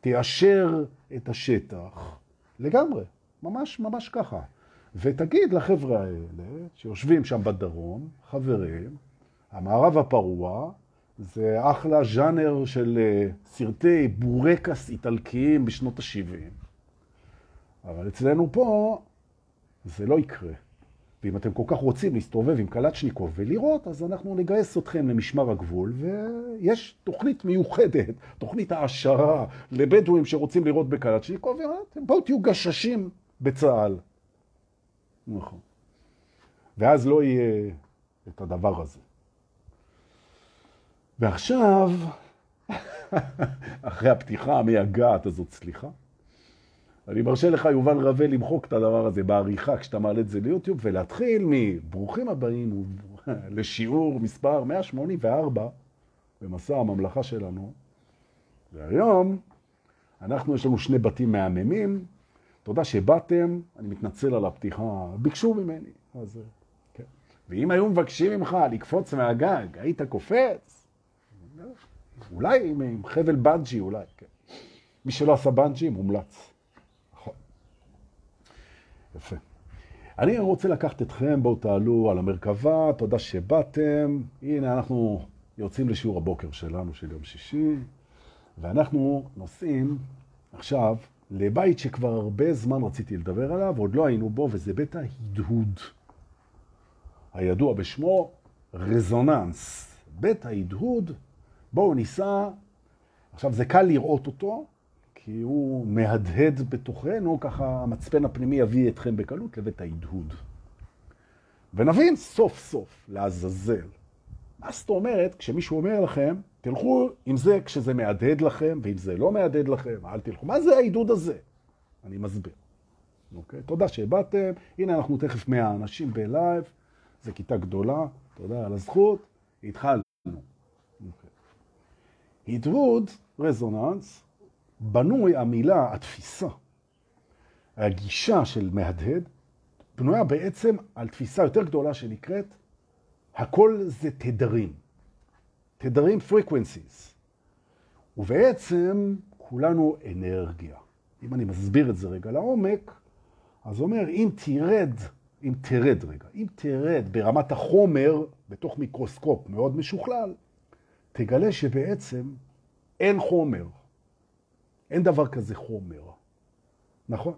תיישר את השטח לגמרי, ממש ממש ככה. ותגיד לחבר'ה האלה שיושבים שם בדרום, חברים, המערב הפרוע זה אחלה ז'אנר של אה, סרטי בורקס איטלקיים בשנות ה-70. אבל אצלנו פה זה לא יקרה. ואם אתם כל כך רוצים להסתובב עם קלצ'ניקוב ולראות, אז אנחנו נגייס אתכם למשמר הגבול, ויש תוכנית מיוחדת, תוכנית העשרה לבדואים שרוצים לראות בקלצ'ניקוב, ואתם בואו תהיו גששים בצה"ל. נכון. ואז לא יהיה את הדבר הזה. ועכשיו, אחרי הפתיחה המייגעת הזאת, סליחה, אני מרשה לך, יובל רווה, למחוק את הדבר הזה בעריכה כשאתה מעלה את זה ליוטיוב, ולהתחיל מברוכים הבאים לשיעור מספר 184 במסע הממלכה שלנו. והיום אנחנו, יש לנו שני בתים מהממים. תודה שבאתם, אני מתנצל על הפתיחה, ביקשו ממני. אז, כן. ואם היו מבקשים ממך לקפוץ מהגג, היית קופץ? אולי עם חבל בנג'י, אולי, כן. מי שלא עשה בנג'י, מומלץ. יפה. אני רוצה לקחת אתכם, בואו תעלו על המרכבה, תודה שבאתם. הנה, אנחנו יוצאים לשיעור הבוקר שלנו של יום שישי, ואנחנו נוסעים עכשיו לבית שכבר הרבה זמן רציתי לדבר עליו, עוד לא היינו בו, וזה בית ההדהוד. הידוע בשמו רזוננס. בית ההדהוד, בואו ניסע, עכשיו זה קל לראות אותו, כי הוא מהדהד בתוכנו, ככה המצפן הפנימי יביא אתכם בקלות לבית ההדהוד. ונבין סוף סוף, לעזאזל. מה זאת אומרת, כשמישהו אומר לכם, תלכו עם זה כשזה מהדהד לכם, ואם זה לא מהדהד לכם, אל תלכו. מה זה העידוד הזה? אני מסביר. אוקיי? תודה שבאתם. הנה אנחנו תכף 100 אנשים בלייב. זו כיתה גדולה. תודה על הזכות. התחלנו. אוקיי. הדהוד, רזוננס, בנוי המילה, התפיסה, הגישה של מהדהד, בנויה בעצם על תפיסה יותר גדולה שנקראת הכל זה תדרים. תדרים frequencies. ובעצם כולנו אנרגיה. אם אני מסביר את זה רגע לעומק, אז אומר, אם תרד, אם תרד רגע, אם תרד ברמת החומר, בתוך מיקרוסקופ מאוד משוכלל, תגלה שבעצם אין חומר. אין דבר כזה חומר, נכון?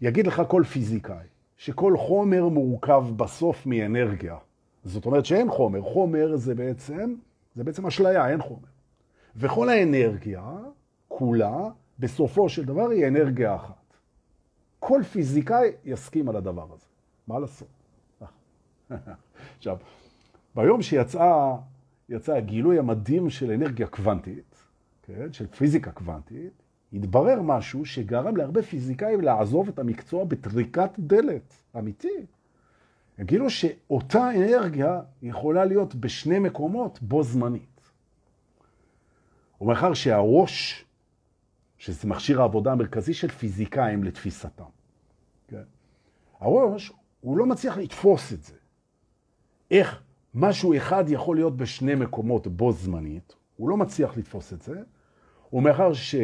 יגיד לך כל פיזיקאי שכל חומר מורכב בסוף מאנרגיה. זאת אומרת שאין חומר. חומר זה בעצם, זה בעצם אשליה, אין חומר. וכל האנרגיה כולה, בסופו של דבר, היא אנרגיה אחת. כל פיזיקאי יסכים על הדבר הזה. מה לעשות? עכשיו, ביום שיצא יצא הגילוי המדהים של אנרגיה קוונטית, כן, של פיזיקה קוונטית, התברר משהו שגרם להרבה פיזיקאים לעזוב את המקצוע בטריקת דלת, אמיתי. הם גילו שאותה אנרגיה יכולה להיות בשני מקומות בו זמנית. ומאחר שהראש, שזה מכשיר העבודה המרכזי של פיזיקאים לתפיסתם, כן? הראש, הוא לא מצליח לתפוס את זה. איך משהו אחד יכול להיות בשני מקומות בו זמנית, הוא לא מצליח לתפוס את זה, ומאחר ש...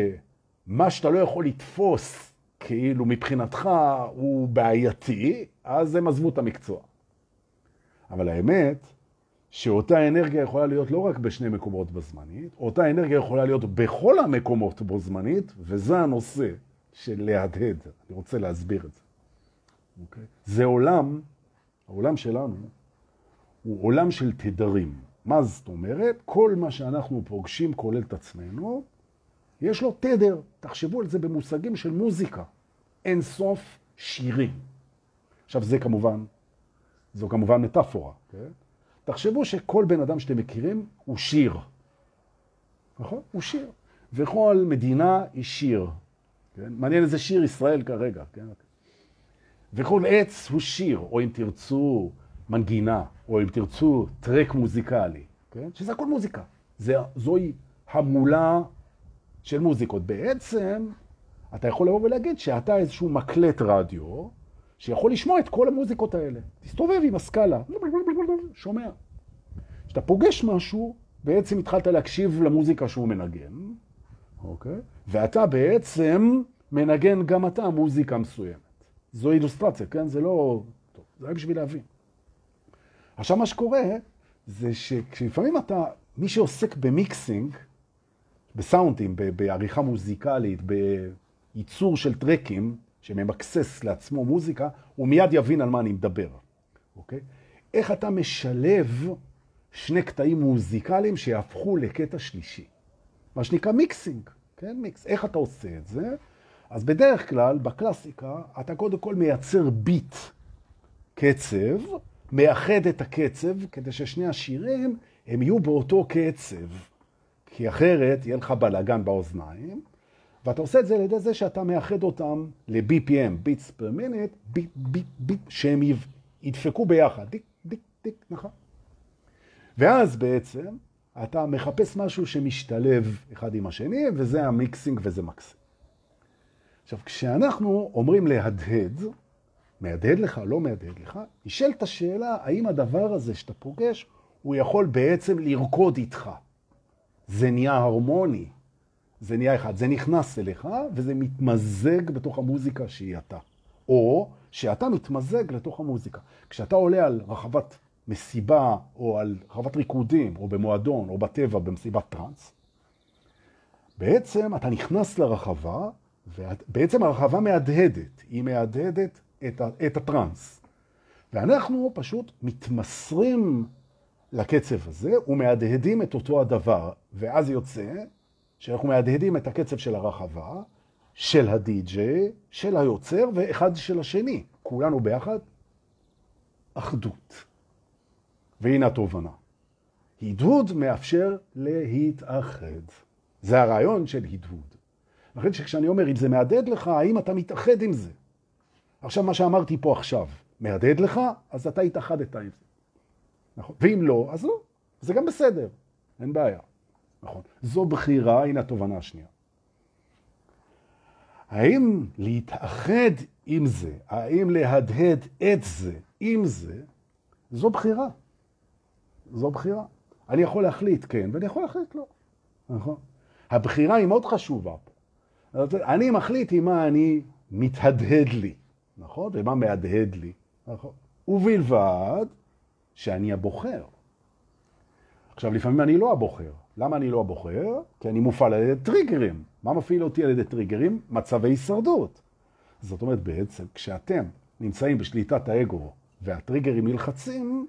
מה שאתה לא יכול לתפוס כאילו מבחינתך הוא בעייתי, אז הם עזבו את המקצוע. אבל האמת, שאותה אנרגיה יכולה להיות לא רק בשני מקומות בזמנית, אותה אנרגיה יכולה להיות בכל המקומות בו זמנית, וזה הנושא של להדהד. אני רוצה להסביר את זה. Okay? אוקיי? זה עולם, העולם שלנו הוא עולם של תדרים. מה זאת אומרת? כל מה שאנחנו פוגשים, כולל את עצמנו, יש לו תדר. תחשבו על זה במושגים של מוזיקה. אין סוף שירים. עכשיו זה כמובן, זו כמובן מטאפורה. כן? תחשבו שכל בן אדם שאתם מכירים הוא שיר. נכון? הוא שיר. וכל מדינה היא שיר. כן? מעניין איזה שיר ישראל כרגע. כן? וכל עץ הוא שיר, או אם תרצו מנגינה, או אם תרצו טרק מוזיקלי. כן? שזה הכל מוזיקה. זה, זוהי המולה של מוזיקות. בעצם, אתה יכול לבוא ולהגיד שאתה איזשהו מקלט רדיו, שיכול לשמוע את כל המוזיקות האלה. תסתובב עם הסקאלה, שומע. כשאתה פוגש משהו, בעצם התחלת להקשיב למוזיקה שהוא מנגן, אוקיי? ואתה בעצם מנגן גם אתה מוזיקה מסוימת. זו אילוסטרציה, כן? זה לא... טוב, זה רק בשביל להבין. עכשיו, מה שקורה זה שכשלפעמים אתה, מי שעוסק במיקסינג, בסאונדים, בעריכה מוזיקלית, בייצור של טרקים, שממקסס לעצמו מוזיקה, הוא מיד יבין על מה אני מדבר, אוקיי? איך אתה משלב שני קטעים מוזיקליים שיהפכו לקטע שלישי. מה שנקרא מיקסינג, כן? מיקס. איך אתה עושה את זה? אז בדרך כלל, בקלאסיקה, אתה קודם כל מייצר ביט, קצב, מאחד את הקצב, כדי ששני השירים הם יהיו באותו קצב. כי אחרת יהיה לך בלאגן באוזניים, ואתה עושה את זה על ידי זה שאתה מאחד אותם ל-BPM, ביטס פר מינט, ביט, ביט, ביט, שהם ידפקו ביחד, דיק, דיק, דיק, נכון. ואז בעצם אתה מחפש משהו שמשתלב אחד עם השני, וזה המיקסינג וזה מקסים. עכשיו, כשאנחנו אומרים להדהד, מהדהד לך, לא מהדהד לך, נשאלת השאלה, האם הדבר הזה שאתה פוגש, הוא יכול בעצם לרקוד איתך. זה נהיה הרמוני, זה נהיה אחד, זה נכנס אליך וזה מתמזג בתוך המוזיקה שהיא אתה. או שאתה מתמזג לתוך המוזיקה. כשאתה עולה על רחבת מסיבה, או על רחבת ריקודים, או במועדון, או בטבע, במסיבת טרנס, בעצם אתה נכנס לרחבה, ובעצם הרחבה מהדהדת, היא מהדהדת את, את הטרנס. ואנחנו פשוט מתמסרים לקצב הזה ומהדהדים את אותו הדבר, ואז יוצא שאנחנו מהדהדים את הקצב של הרחבה, של הדי-ג'יי, של היוצר ואחד של השני. כולנו ביחד, אחדות. והנה התובנה. הדהוד מאפשר להתאחד. זה הרעיון של הדהוד. לכן שכשאני אומר, אם זה מהדהד לך, האם אתה מתאחד עם זה? עכשיו, מה שאמרתי פה עכשיו, מהדהד לך, אז אתה התאחדת עם זה. נכון? ואם לא, אז לא. זה גם בסדר, אין בעיה. נכון. זו בחירה, הנה התובנה השנייה. האם להתאחד עם זה, האם להדהד את זה עם זה, זו בחירה. זו בחירה. אני יכול להחליט כן, ואני יכול להחליט לא. נכון? הבחירה היא מאוד חשובה פה. אני מחליט עם מה אני מתהדהד לי, נכון? ומה מהדהד לי, נכון? ובלבד שאני הבוחר. עכשיו, לפעמים אני לא הבוחר. למה אני לא הבוחר? כי אני מופעל על ידי טריגרים. מה מפעיל אותי על ידי טריגרים? מצבי הישרדות. זאת אומרת, בעצם, כשאתם נמצאים בשליטת האגו והטריגרים נלחצים,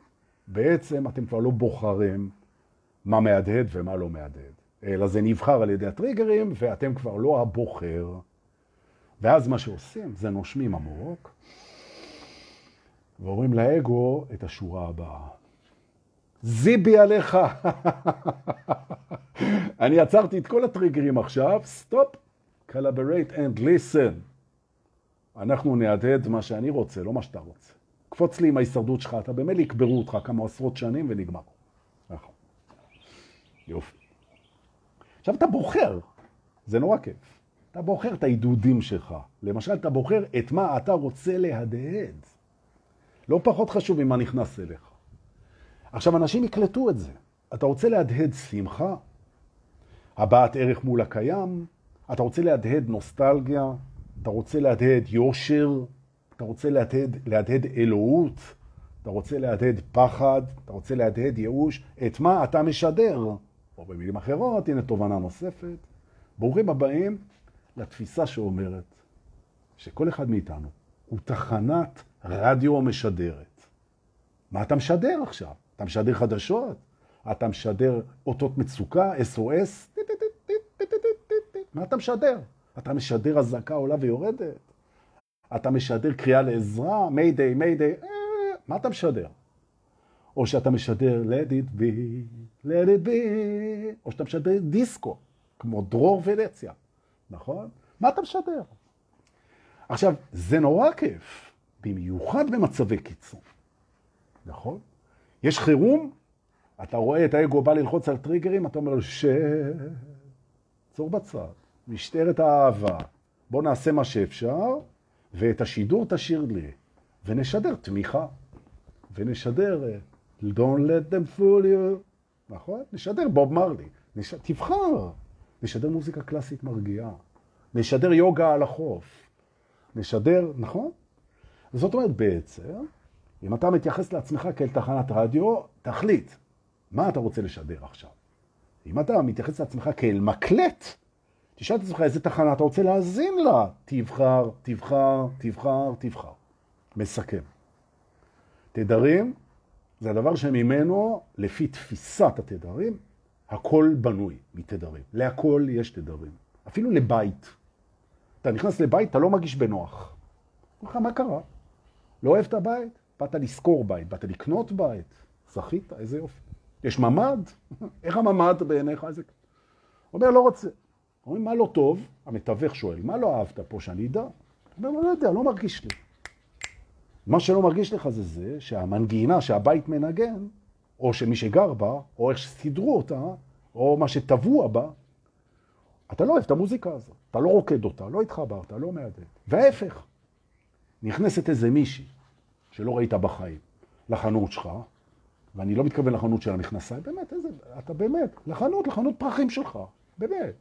בעצם אתם כבר לא בוחרים מה מהדהד ומה לא מהדהד. אלא זה נבחר על ידי הטריגרים, ואתם כבר לא הבוחר. ואז מה שעושים זה נושמים עמוק, ואומרים לאגו את השורה הבאה. זיבי עליך. אני עצרתי את כל הטריגרים עכשיו, סטופ, collaborate and listen. אנחנו נעדד מה שאני רוצה, לא מה שאתה רוצה. קפוץ לי עם ההישרדות שלך, אתה באמת יקברו אותך כמה עשרות שנים ונגמר. נכון. יופי. עכשיו אתה בוחר, זה נורא כיף. אתה בוחר את העידודים שלך. למשל, אתה בוחר את מה אתה רוצה להדהד. לא פחות חשוב ממה נכנס אליך. עכשיו, אנשים יקלטו את זה. אתה רוצה להדהד שמחה, הבעת ערך מול הקיים, אתה רוצה להדהד נוסטלגיה, אתה רוצה להדהד יושר, אתה רוצה להדהד, להדהד אלוהות, אתה רוצה להדהד פחד, אתה רוצה להדהד ייאוש, את מה אתה משדר? או במילים אחרות, הנה תובנה נוספת. ברוכים הבאים לתפיסה שאומרת שכל אחד מאיתנו הוא תחנת רדיו משדרת. מה אתה משדר עכשיו? אתה משדר חדשות? אתה משדר אותות מצוקה, SOS? מה אתה משדר? אתה משדר הזעקה עולה ויורדת? אתה משדר קריאה לעזרה? מיידיי, מיידיי? מה אתה משדר? או שאתה משדר let it be, let it be, או שאתה משדר דיסקו, כמו דרור ונציה, נכון? מה אתה משדר? עכשיו, זה נורא כיף, במיוחד במצבי קיצון, נכון? יש חירום, אתה רואה את האגו בא ללחוץ על טריגרים, אתה אומר לו, ש... צור בצד, משטרת האהבה, בוא נעשה מה שאפשר, ואת השידור תשאיר לי, ונשדר תמיכה, ונשדר Don't let them fool you, נכון? נשדר בוב מרלי, נש... תבחר, נשדר מוזיקה קלאסית מרגיעה, נשדר יוגה על החוף, נשדר, נכון? וזאת אומרת בעצם, אם אתה מתייחס לעצמך כאל תחנת רדיו, תחליט, מה אתה רוצה לשדר עכשיו? אם אתה מתייחס לעצמך כאל מקלט, תשאל את עצמך איזה תחנה אתה רוצה להאזין לה. תבחר, תבחר, תבחר, תבחר. מסכם. תדרים זה הדבר שממנו, לפי תפיסת התדרים, הכל בנוי מתדרים. להכל יש תדרים. אפילו לבית. אתה נכנס לבית, אתה לא מרגיש בנוח. אומר מה קרה? לא אוהב את הבית? באת לשכור בית, באת לקנות בית. זכית, איזה יופי. יש ממד? איך הממד בעיניך? איזה... אומר, לא רוצה. אומרים, מה לא טוב? המתווך שואל, מה לא אהבת פה שאני אדע? אומר, לא יודע, לא מרגיש לי. מה שלא מרגיש לך זה זה שהמנגינה שהבית מנגן, או שמי שגר בה, או איך שסידרו אותה, או מה שטבוע בה, אתה לא אוהב את המוזיקה הזאת. אתה לא רוקד אותה, לא התחברת, לא מהדהד. וההפך, נכנסת איזה מישהי שלא ראית בחיים לחנות שלך, ואני לא מתכוון לחנות של המכנסיים, באמת, איזה, אתה באמת, לחנות, לחנות פרחים שלך, באמת.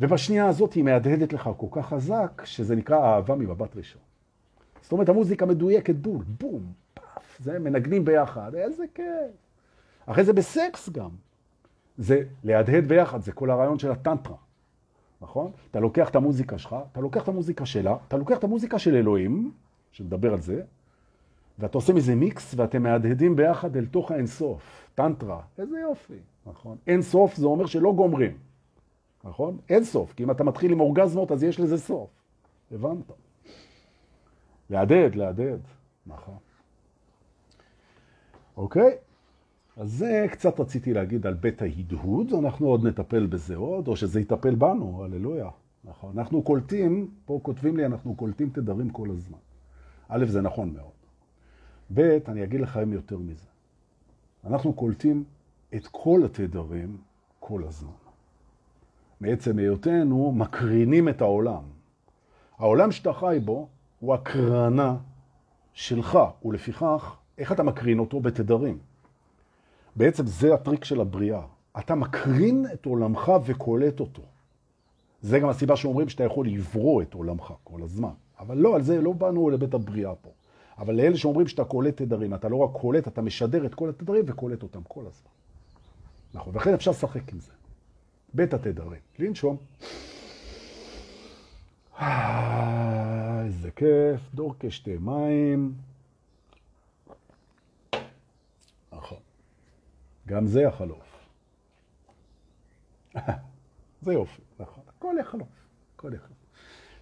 ובשנייה הזאת היא מהדהדת לך כל כך חזק, שזה נקרא אהבה מבט ראשון. זאת אומרת, המוזיקה מדויקת בול, בום, פאף, זה מנגנים ביחד, איזה כיף. אחרי זה בסקס גם. זה להדהד ביחד, זה כל הרעיון של הטנטרה, נכון? אתה לוקח את המוזיקה שלך, אתה לוקח את המוזיקה שלה, אתה לוקח את המוזיקה של אלוהים, שנדבר על זה, ואתה עושה מזה מיקס, ואתם מהדהדים ביחד אל תוך האינסוף, טנטרה, איזה יופי, נכון? אינסוף זה אומר שלא גומרים, נכון? אינסוף, כי אם אתה מתחיל עם אורגזמות, אז יש לזה סוף. הבנת? להדהד, להדהד, נכון. אוקיי? אז זה קצת רציתי להגיד על בית ההדהוד, אנחנו עוד נטפל בזה עוד, או שזה יטפל בנו, הללויה. נכון. אנחנו קולטים, פה כותבים לי, אנחנו קולטים תדרים כל הזמן. א', זה נכון מאוד. ב', אני אגיד לכם יותר מזה. אנחנו קולטים את כל התדרים כל הזמן. מעצם היותנו מקרינים את העולם. העולם שאתה חי בו הוא הקרנה שלך, ולפיכך, איך אתה מקרין אותו? בתדרים. בעצם זה הטריק של הבריאה. אתה מקרין את עולמך וקולט אותו. זה גם הסיבה שאומרים שאתה יכול לברוא את עולמך כל הזמן. אבל לא, על זה לא באנו לבית הבריאה פה. אבל לאלה שאומרים שאתה קולט תדרים, אתה לא רק קולט, אתה משדר את כל התדרים וקולט אותם כל הזמן. נכון, וכן אפשר לשחק עם זה. בית התדרים. לנשום. איזה כיף, דור כשתי מים. נכון. גם זה יחלוף. זה יופי, נכון. הכל יחלוף, הכל יחלוף.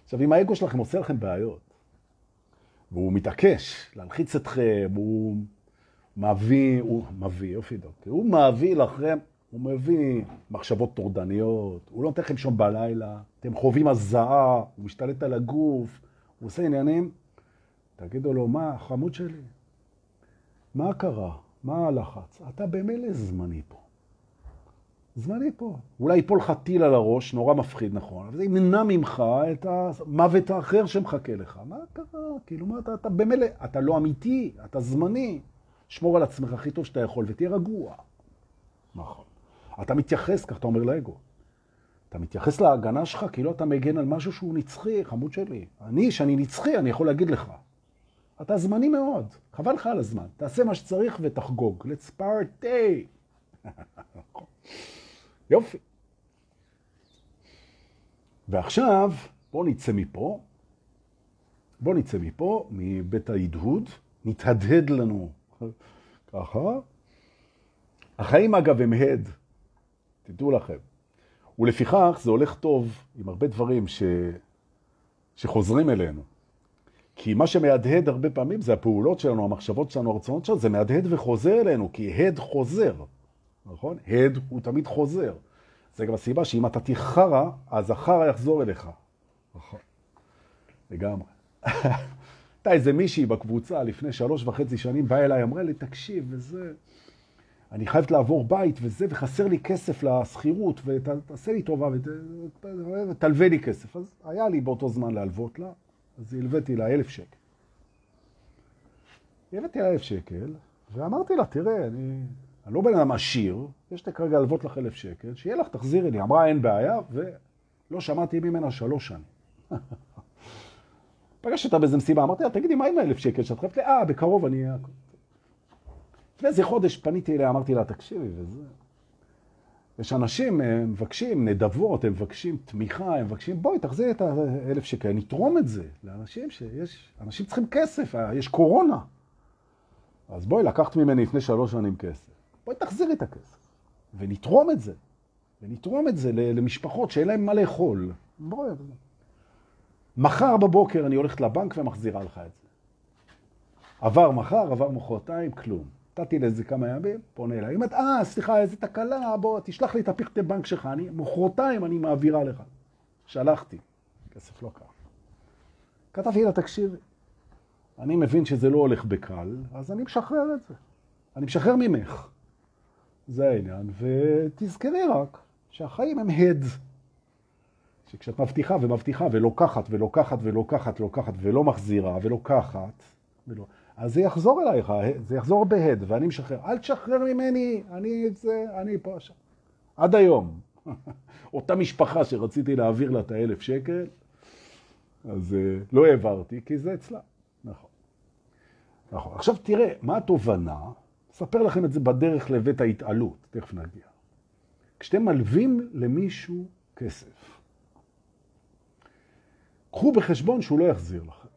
עכשיו, אם האגו שלכם עושה לכם בעיות, והוא מתעקש להלחיץ אתכם, הוא מביא, הוא מביא, יופי דוקטור, הוא מביא לכם, הוא מביא מחשבות טורדניות, הוא לא נותן לכם שום בלילה, אתם חווים הזעה, הוא משתלט על הגוף, הוא עושה עניינים, תגידו לו, מה, חמוד שלי, מה קרה? מה הלחץ? אתה במילא זמני פה. זמני פה. אולי יפול לך טיל על הראש, נורא מפחיד, נכון, אבל זה ימנע ממך את המוות האחר שמחכה לך. מה קרה? כאילו, מה אתה, אתה במילא, אתה לא אמיתי, אתה זמני. שמור על עצמך הכי טוב שאתה יכול ותהיה רגוע. נכון. אתה מתייחס, כך אתה אומר לאגו. אתה מתייחס להגנה שלך כאילו אתה מגן על משהו שהוא נצחי, חמוד שלי. אני, שאני נצחי, אני יכול להגיד לך. אתה זמני מאוד, חבל לך על הזמן. תעשה מה שצריך ותחגוג. let's party. יופי. ועכשיו, בואו נצא מפה. בואו נצא מפה, מבית ההדהוד. נתהדהד לנו ככה. החיים אגב הם הד, תדעו לכם. ולפיכך זה הולך טוב עם הרבה דברים ש... שחוזרים אלינו. כי מה שמהדהד הרבה פעמים זה הפעולות שלנו, המחשבות שלנו, הרצונות שלנו, זה מהדהד וחוזר אלינו, כי הד חוזר, נכון? הד הוא תמיד חוזר. זה גם הסיבה שאם אתה תחרא, אז החרא יחזור אליך. נכון. לגמרי. הייתה איזה מישהי בקבוצה לפני שלוש וחצי שנים, באה אליי, אמרה לי, תקשיב, וזה... אני חייבת לעבור בית וזה, וחסר לי כסף לשכירות, ותעשה לי טובה ותלווה לי כסף. אז היה לי באותו זמן להלוות לה, אז הלוויתי לה אלף שקל. הבאתי לה אלף שקל, ואמרתי לה, תראה, אני, אני לא בן אדם עשיר, יש לי כרגע להלוות לך אלף שקל, שיהיה לך, תחזירי לי. אמרה, אין בעיה, ולא שמעתי ממנה שלוש שנים. אותה באיזה מסיבה, אמרתי לה, תגידי, מה עם האלף שקל שאת חייבת לי? אה, בקרוב אני... לפני איזה חודש פניתי אליה, אמרתי לה, תקשיבי, וזה... יש אנשים, הם מבקשים נדבות, הם מבקשים תמיכה, הם מבקשים, בואי, תחזיר את האלף שקל, נתרום את זה לאנשים שיש, אנשים צריכים כסף, יש קורונה. אז בואי, לקחת ממני לפני שלוש שנים כסף. בואי, תחזירי את הכסף. ונתרום את זה. ונתרום את זה למשפחות שאין להם מה לאכול. בואי. מחר בבוקר אני הולכת לבנק ומחזירה לך את זה. עבר מחר, עבר מחרתיים, כלום. נתתי לזה כמה ימים, פונה אליי. אם את, אה, סליחה, איזה תקלה, בוא, תשלח לי את הפרטי בנק שלך, אני, מחרתיים אני מעבירה לך. שלחתי, כסף לא קר. כתבתי לה, תקשיב, אני מבין שזה לא הולך בקל, אז אני משחרר את זה. אני משחרר ממך. זה העניין, ותזכרי רק שהחיים הם הד. שכשאת מבטיחה ומבטיחה ולוקחת ולוקחת ולוקחת ולוקחת ולא מחזירה ולוקחת, ולא... אז זה יחזור אלייך, זה יחזור בהד, ואני משחרר. אל תשחרר ממני, אני את זה, אני פה עכשיו. עד היום. אותה משפחה שרציתי להעביר לה את האלף שקל, אז uh, לא העברתי, כי זה אצלה. נכון. נכון. עכשיו תראה, מה התובנה? אספר לכם את זה בדרך לבית ההתעלות, תכף נגיע. כשאתם מלווים למישהו כסף, קחו בחשבון שהוא לא יחזיר לכם.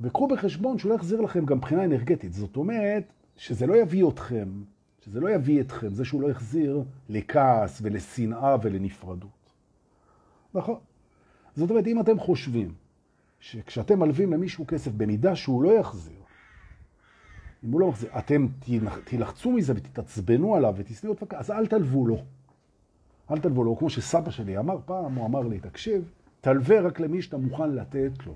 וקחו בחשבון שהוא לא יחזיר לכם גם מבחינה אנרגטית. זאת אומרת, שזה לא יביא אתכם, שזה לא יביא אתכם, זה שהוא לא יחזיר לכעס ולשנאה ולנפרדות. נכון? זאת אומרת, אם אתם חושבים שכשאתם מלווים למישהו כסף במידה שהוא לא יחזיר, אם הוא לא מחזיר, אתם תלחצו מזה ותתעצבנו עליו ותסתירו את אז אל תלוו לו. אל תלוו לו. כמו שסבא שלי אמר פעם, הוא אמר לי, תקשיב, תלווה רק למי שאתה מוכן לתת לו.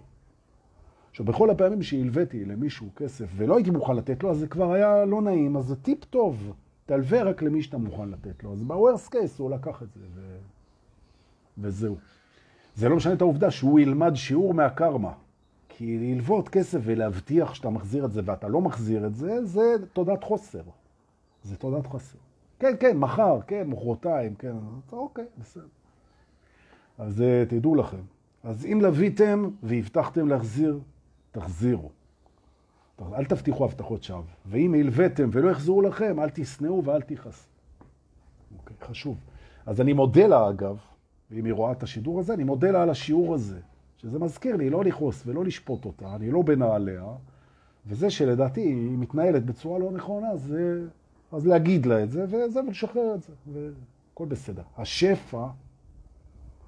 עכשיו, בכל הפעמים שהלוויתי למישהו כסף ולא הייתי מוכן לתת לו, אז זה כבר היה לא נעים, אז זה טיפ טוב. תלווה רק למי שאתה מוכן לתת לו. אז ב-worst הוא לקח את זה, ו... וזהו. זה לא משנה את העובדה שהוא ילמד שיעור מהקרמה. כי ללוות כסף ולהבטיח שאתה מחזיר את זה ואתה לא מחזיר את זה, זה תודעת חוסר. זה תודעת חוסר. כן, כן, מחר, כן, מחרתיים, כן, אוקיי, בסדר. אז אה, תדעו לכם. אז אם לוויתם והבטחתם להחזיר, תחזירו. אל תבטיחו הבטחות שווא. ואם הלוויתם ולא יחזרו לכם, אל תשנאו ואל תכעסו. אוקיי, חשוב. אז אני מודה לה, אגב, ואם היא רואה את השידור הזה, אני מודה לה על השיעור הזה, שזה מזכיר לי לא לכעוס ולא לשפוט אותה, אני לא בנעליה, וזה שלדעתי היא מתנהלת בצורה לא נכונה, זה... אז להגיד לה את זה, וזה, ולשחרר את זה, והכל בסדר. השפע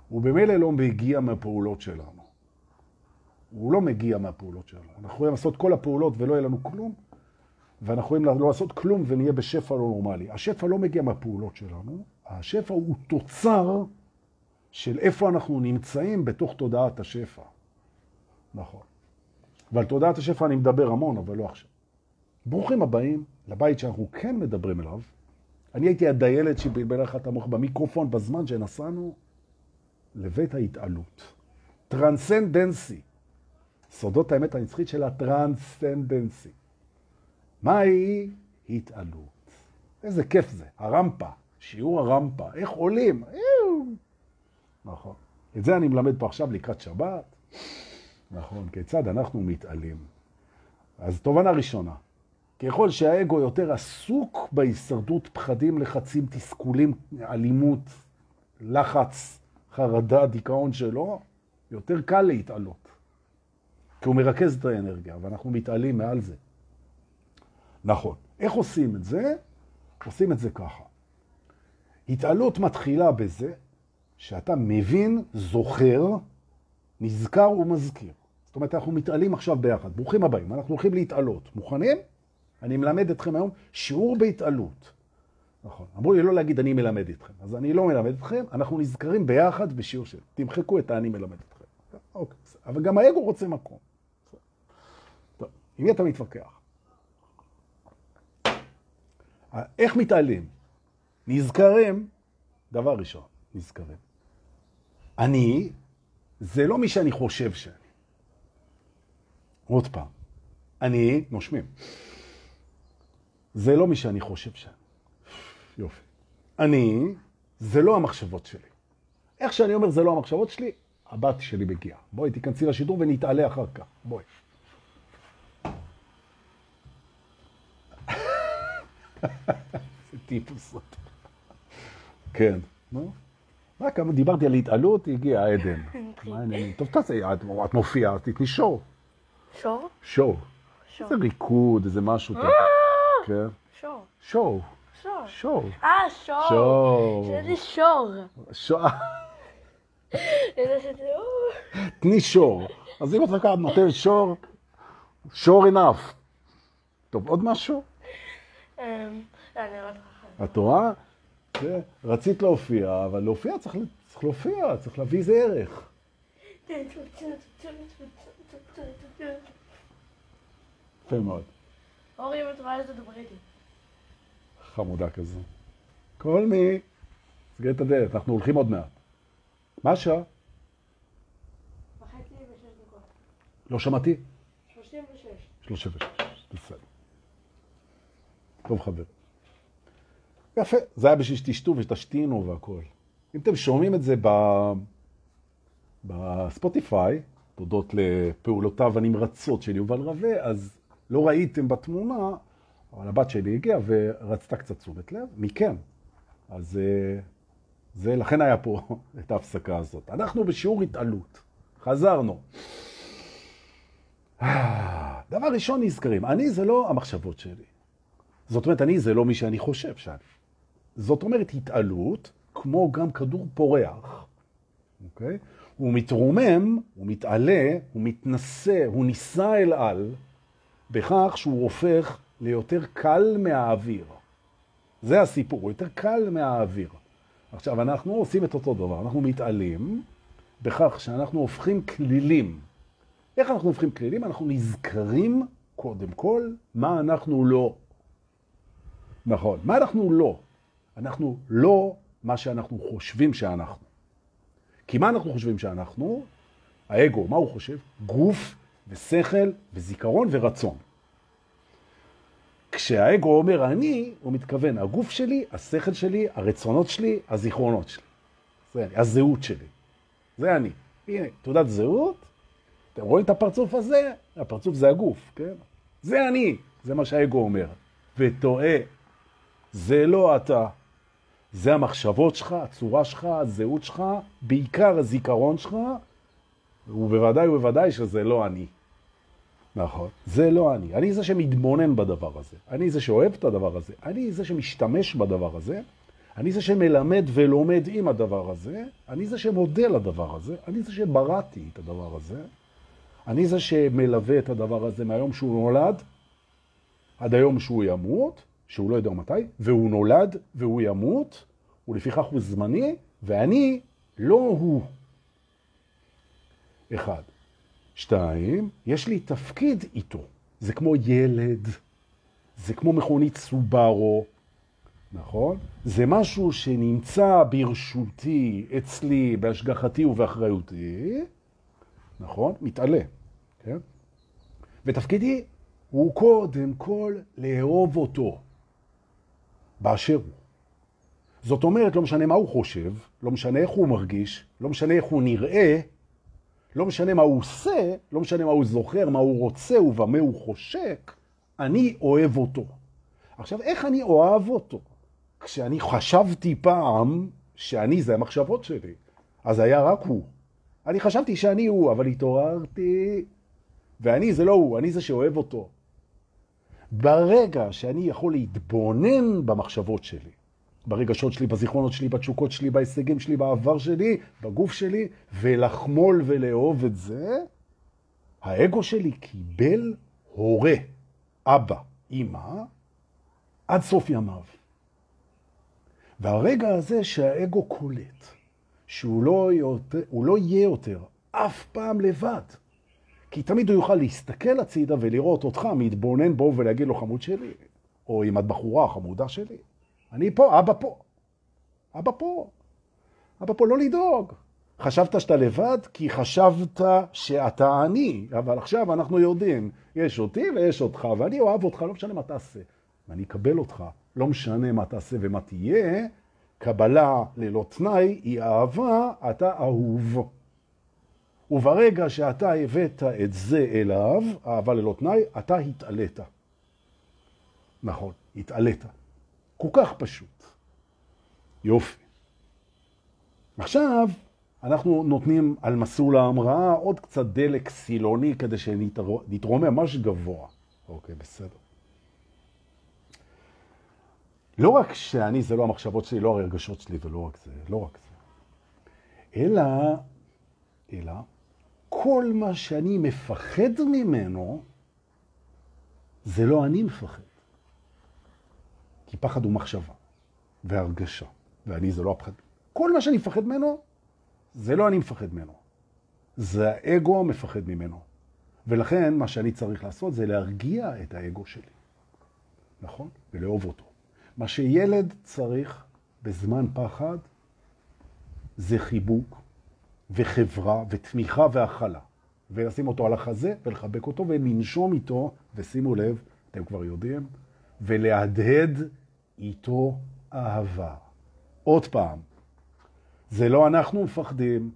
הוא במילא לא מגיע מהפעולות שלנו. הוא לא מגיע מהפעולות שלנו. אנחנו יכולים לעשות כל הפעולות ולא יהיה לנו כלום, ואנחנו יכולים לא לעשות כלום ונהיה בשפע לא נורמלי. השפע לא מגיע מהפעולות שלנו, השפע הוא תוצר של איפה אנחנו נמצאים בתוך תודעת השפע. נכון. ועל תודעת השפע אני מדבר המון, אבל לא עכשיו. ברוכים הבאים לבית שאנחנו כן מדברים אליו. אני הייתי הדיילת שבלבל לך את המוח במיקרופון בזמן שנסענו לבית ההתעלות. transcendency. סודות האמת הנצחית של הטרנסנדנסי. מהי התעלות? איזה כיף זה, הרמפה, שיעור הרמפה, איך עולים? נכון. את זה אני מלמד פה עכשיו לקראת שבת. נכון, כיצד אנחנו מתעלים. אז תובנה ראשונה, ככל שהאגו יותר עסוק בהישרדות, פחדים, לחצים, תסכולים, אלימות, לחץ, חרדה, דיכאון שלו, יותר קל להתעלות. כי הוא מרכז את האנרגיה, ואנחנו מתעלים מעל זה. נכון. איך עושים את זה? עושים את זה ככה. התעלות מתחילה בזה שאתה מבין, זוכר, נזכר ומזכיר. זאת אומרת, אנחנו מתעלים עכשיו ביחד. ברוכים הבאים, אנחנו הולכים להתעלות. מוכנים? אני מלמד אתכם היום שיעור בהתעלות. נכון. אמרו לי לא להגיד אני מלמד אתכם. אז אני לא מלמד אתכם, אנחנו נזכרים ביחד בשיעור של... תמחקו את האני מלמד אתכם. אוקיי. אבל גם האגו רוצה מקום. טוב, עם מי אתה מתווכח? איך מתעלים? נזכרים, דבר ראשון, נזכרים. אני, זה לא מי שאני חושב שאני. עוד פעם, אני, נושמים. זה לא מי שאני חושב שאני. יופי. אני, זה לא המחשבות שלי. איך שאני אומר זה לא המחשבות שלי, הבת שלי מגיעה. בואי, תיכנסי לשידור ונתעלה אחר כך. בואי. טיפוס. כן, נו. רק דיברתי על התעלות, הגיע עדן. מה העניינים? טוב, תעשי, את מופיעה, תתני שור. שור? שור. איזה ריקוד, איזה משהו. כן. שור. שור. שור. אה, שור. שור. שזה שור. שזה... תני שור. אז אם את לקחת נותן שור, שור enough. טוב, עוד משהו? אמ. את רואה? רצית להופיע, אבל להופיע צריך, צריך להופיע, צריך להביא איזה ערך. יפה מאוד. אורי, אם את רואה את זה, דברי איתי. חמודה כזו. כל מי, סגר את הדלת, אנחנו הולכים עוד מעט. מה השעה? וחצי ושש דקות. לא שמעתי? שלושים ושש. 36, בסדר. טוב חבר. יפה, זה היה בשביל שתשתו ושתשתינו והכל. אם אתם שומעים את זה ב... בספוטיפיי, תודות לפעולותיו הנמרצות של יובל רווה, אז לא ראיתם בתמונה, אבל הבת שלי הגיעה ורצתה קצת תשומת לב, מכם. אז אה, זה, לכן היה פה את ההפסקה הזאת. אנחנו בשיעור התעלות. חזרנו. דבר ראשון נזכרים, אני זה לא המחשבות שלי. זאת אומרת, אני זה לא מי שאני חושב שאני. זאת אומרת, התעלות, כמו גם כדור פורח, אוקיי? הוא מתרומם, הוא מתעלה, הוא מתנסה, הוא ניסה אל על, בכך שהוא הופך ליותר קל מהאוויר. זה הסיפור, הוא יותר קל מהאוויר. עכשיו, אנחנו עושים את אותו דבר, אנחנו מתעלים בכך שאנחנו הופכים כלילים. איך אנחנו הופכים כלילים? אנחנו נזכרים, קודם כל, מה אנחנו לא. נכון, מה אנחנו לא? אנחנו לא מה שאנחנו חושבים שאנחנו. כי מה אנחנו חושבים שאנחנו? האגו, מה הוא חושב? גוף ושכל וזיכרון ורצון. כשהאגו אומר אני, הוא מתכוון הגוף שלי, השכל שלי, הרצונות שלי, הזיכרונות שלי. זה אני, הזהות שלי. זה אני. הנה, תעודת זהות, אתם רואים את הפרצוף הזה? הפרצוף זה הגוף, כן? זה אני, זה מה שהאגו אומר. וטועה, זה לא אתה. זה המחשבות שלך, הצורה שלך, הזהות שלך, בעיקר הזיכרון שלך, ובוודאי ובוודאי שזה לא אני. נכון. זה לא אני. אני זה שמתבונן בדבר הזה. אני זה שאוהב את הדבר הזה. אני זה שמשתמש בדבר הזה. אני זה שמלמד ולומד עם הדבר הזה. אני זה שמודה לדבר הזה. אני זה שבראתי את הדבר הזה. אני זה שמלווה את הדבר הזה מהיום שהוא נולד עד היום שהוא ימות, שהוא לא יודע מתי, והוא נולד והוא ימות, ולפיכך הוא זמני, ואני לא הוא. אחד. שתיים, יש לי תפקיד איתו. זה כמו ילד, זה כמו מכונית סובארו, נכון? זה משהו שנמצא ברשותי, אצלי, בהשגחתי ובאחריותי, נכון? מתעלה, כן? ותפקידי הוא קודם כל לאהוב אותו, באשר הוא. זאת אומרת, לא משנה מה הוא חושב, לא משנה איך הוא מרגיש, לא משנה איך הוא נראה, לא משנה מה הוא עושה, לא משנה מה הוא זוכר, מה הוא רוצה ובמה הוא חושק, אני אוהב אותו. עכשיו, איך אני אוהב אותו? כשאני חשבתי פעם שאני זה המחשבות שלי, אז היה רק הוא. אני חשבתי שאני הוא, אבל התעוררתי, ואני זה לא הוא, אני זה שאוהב אותו. ברגע שאני יכול להתבונן במחשבות שלי, ברגשות שלי, בזיכרונות שלי, בתשוקות שלי, בהישגים שלי, בעבר שלי, בגוף שלי, ולחמול ולאהוב את זה, האגו שלי קיבל הורה, אבא, אמא, עד סוף ימיו. והרגע הזה שהאגו קולט, שהוא לא, יותר, לא יהיה יותר אף פעם לבד, כי תמיד הוא יוכל להסתכל הצידה ולראות אותך מתבונן בו ולהגיד לו חמוד שלי, או אם את בחורה חמודה שלי. אני פה, אבא פה. אבא פה. אבא פה לא לדאוג. חשבת שאתה לבד כי חשבת שאתה אני, אבל עכשיו אנחנו יודעים, יש אותי ויש אותך, ואני אוהב אותך, לא משנה מה תעשה. ואני אקבל אותך, לא משנה מה תעשה ומה תהיה, קבלה ללא תנאי היא אהבה, אתה אהוב. וברגע שאתה הבאת את זה אליו, אהבה ללא תנאי, אתה התעלית. נכון, התעלית. כל כך פשוט. יופי. עכשיו אנחנו נותנים על מסלול ההמראה עוד קצת דלק סילוני כדי שנתרומם ממש גבוה. אוקיי, בסדר. לא רק שאני זה לא המחשבות שלי, לא הרגשות שלי ולא רק זה, לא רק זה. אלא, אלא, כל מה שאני מפחד ממנו, זה לא אני מפחד. כי פחד הוא מחשבה והרגשה, ואני זה לא הפחד. כל מה שאני מפחד ממנו, זה לא אני מפחד ממנו. זה האגו המפחד ממנו. ולכן מה שאני צריך לעשות זה להרגיע את האגו שלי. נכון? ולאהוב אותו. מה שילד צריך בזמן פחד זה חיבוק וחברה ותמיכה והכלה. ולשים אותו על החזה ולחבק אותו ולנשום איתו, ושימו לב, אתם כבר יודעים, ולהדהד איתו אהבה. עוד פעם, זה לא אנחנו מפחדים,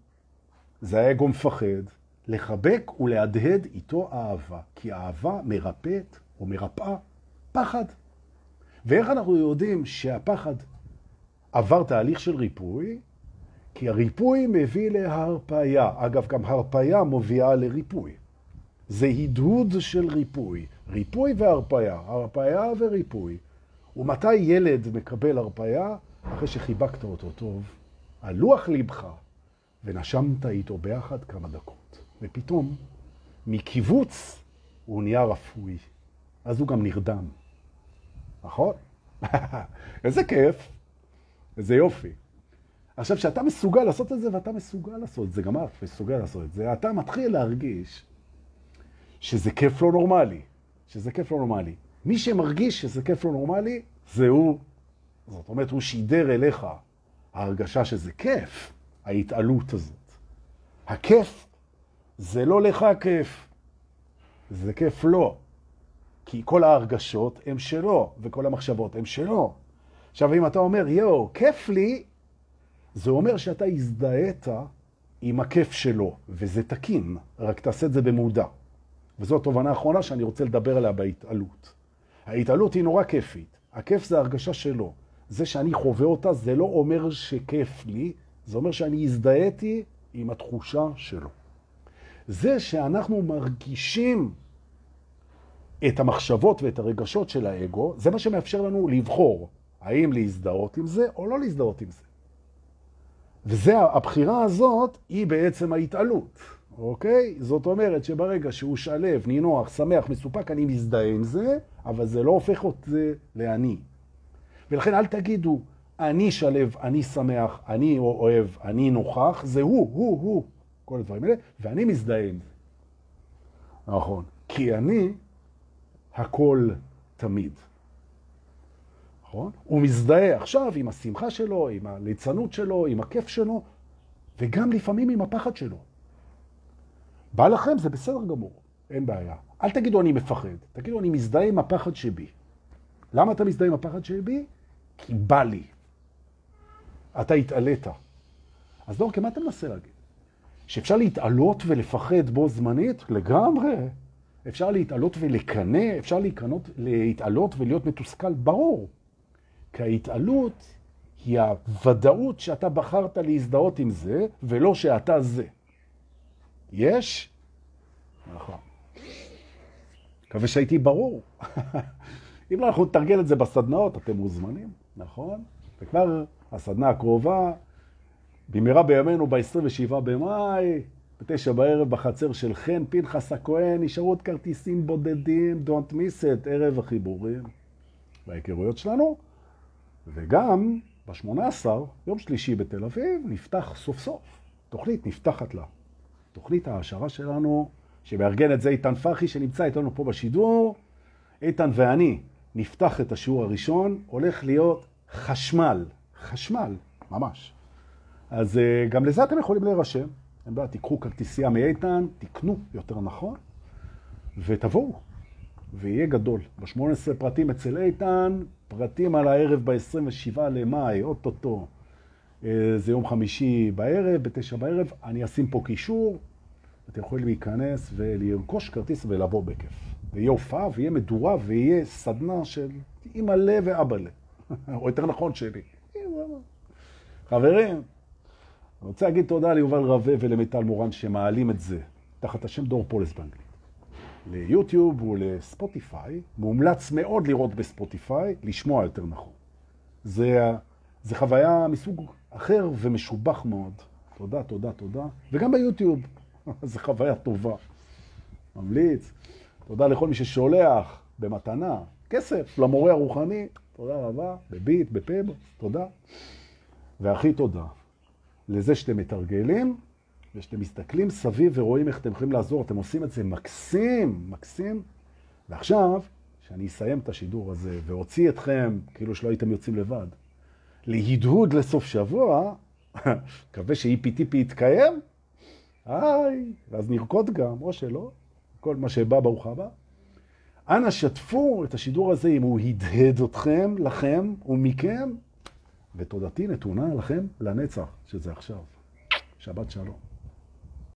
זה האגו מפחד, לחבק ולהדהד איתו אהבה, כי אהבה מרפאת או מרפאה פחד. ואיך אנחנו יודעים שהפחד עבר תהליך של ריפוי? כי הריפוי מביא להרפאיה. אגב, גם הרפאיה מובילה לריפוי. זה הדהוד של ריפוי. ריפוי והרפאיה, הרפאיה וריפוי. ומתי ילד מקבל הרפאיה? אחרי שחיבקת אותו טוב, על לוח לבך, ונשמת איתו ביחד כמה דקות. ופתאום, מקיבוץ הוא נהיה רפוי. אז הוא גם נרדם. נכון? איזה כיף, איזה יופי. עכשיו, כשאתה מסוגל לעשות את זה, ואתה מסוגל לעשות את זה, גם את מסוגל לעשות את זה, אתה מתחיל להרגיש שזה כיף לא נורמלי. שזה כיף לא נורמלי. מי שמרגיש שזה כיף לא נורמלי, זה הוא. זאת אומרת, הוא שידר אליך ההרגשה שזה כיף, ההתעלות הזאת. הכיף זה לא לך כיף, זה כיף לא. כי כל ההרגשות הן שלו, וכל המחשבות הן שלו. עכשיו, אם אתה אומר, יואו, כיף לי, זה אומר שאתה הזדהית עם הכיף שלו, וזה תקין, רק תעשה את זה במודע. וזו התובנה האחרונה שאני רוצה לדבר עליה בהתעלות. ההתעלות היא נורא כיפית. הכיף זה הרגשה שלו. זה שאני חווה אותה, זה לא אומר שכיף לי, זה אומר שאני הזדהיתי עם התחושה שלו. זה שאנחנו מרגישים את המחשבות ואת הרגשות של האגו, זה מה שמאפשר לנו לבחור האם להזדהות עם זה או לא להזדהות עם זה. וזה, הבחירה הזאת היא בעצם ההתעלות, אוקיי? זאת אומרת שברגע שהוא שלב, נינוח, שמח, מסופק, אני מזדהה עם זה, אבל זה לא הופך אותי לאני. ולכן אל תגידו, אני שלב, אני שמח, אני אוהב, אני נוכח, זה הוא, הוא, הוא, כל הדברים האלה, ואני מזדהה עם זה. נכון. כי אני הכל תמיד. נכון? הוא מזדהה עכשיו עם השמחה שלו, עם הליצנות שלו, עם הכיף שלו, וגם לפעמים עם הפחד שלו. בא לכם, זה בסדר גמור, אין בעיה. אל תגידו אני מפחד, תגידו אני מזדהה עם הפחד שבי. למה אתה מזדהה עם הפחד שבי? כי בא לי. אתה התעלית. אז דורקה, מה אתה מנסה להגיד? שאפשר להתעלות ולפחד בו זמנית? לגמרי. אפשר להתעלות ולקנא, אפשר להתעלות ולהיות מתוסכל? ברור. כי ההתעלות היא הוודאות שאתה בחרת להזדהות עם זה, ולא שאתה זה. יש? נכון. מקווה שהייתי ברור. אם לא, אנחנו נתרגל את זה בסדנאות, אתם מוזמנים, נכון? וכבר הסדנה הקרובה, במהרה בימינו ב-27 במאי, בתשע בערב בחצר של חן, פנחס הכהן, נשארו עוד כרטיסים בודדים, don't miss it, ערב החיבורים וההיכרויות שלנו. וגם ב-18, יום שלישי בתל אביב, נפתח סוף סוף, תוכנית נפתחת לה. תוכנית ההשערה שלנו, שמארגן את זה איתן פרחי, שנמצא איתנו פה בשידור. איתן ואני נפתח את השיעור הראשון, הולך להיות חשמל, חשמל, ממש. אז uh, גם לזה אתם יכולים להירשם. אין בעיה, תיקחו כרטיסייה מאיתן, תקנו יותר נכון, ותבואו, ויהיה גדול. ב-18 פרטים אצל איתן, פרטים על הערב ב-27 למאי, אוטוטו. אה, זה יום חמישי בערב, בתשע בערב. אני אשים פה קישור, אתם יכולים להיכנס ולרכוש כרטיס ולבוא בכיף. ויהיה הופעה, ויהיה מדורה, ויהיה סדנה של אמא לב ואבא לב. או יותר נכון שלי. חברים, אני רוצה להגיד תודה ליובל רווה ולמיטל מורן שמעלים את זה תחת השם דור פולס באנגלית. ליוטיוב ולספוטיפיי, מומלץ מאוד לראות בספוטיפיי, לשמוע יותר נכון. זה, זה חוויה מסוג אחר ומשובח מאוד. תודה, תודה, תודה. וגם ביוטיוב, זו חוויה טובה. ממליץ. תודה לכל מי ששולח במתנה כסף למורה הרוחני, תודה רבה, בביט, בפב, תודה. והכי תודה לזה שאתם מתרגלים, ושאתם מסתכלים סביב ורואים איך אתם יכולים לעזור, אתם עושים את זה מקסים, מקסים. ועכשיו, שאני אסיים את השידור הזה ואוציא אתכם, כאילו שלא הייתם יוצאים לבד, להדהוד לסוף שבוע, מקווה שאי-פי-טיפי יתקיים, היי, ואז נרקוד גם, או שלא, כל מה שבא ברוך הבא. אנא שתפו את השידור הזה אם הוא הדהד אתכם, לכם ומכם, ותודתי נתונה לכם לנצח, שזה עכשיו. שבת שלום.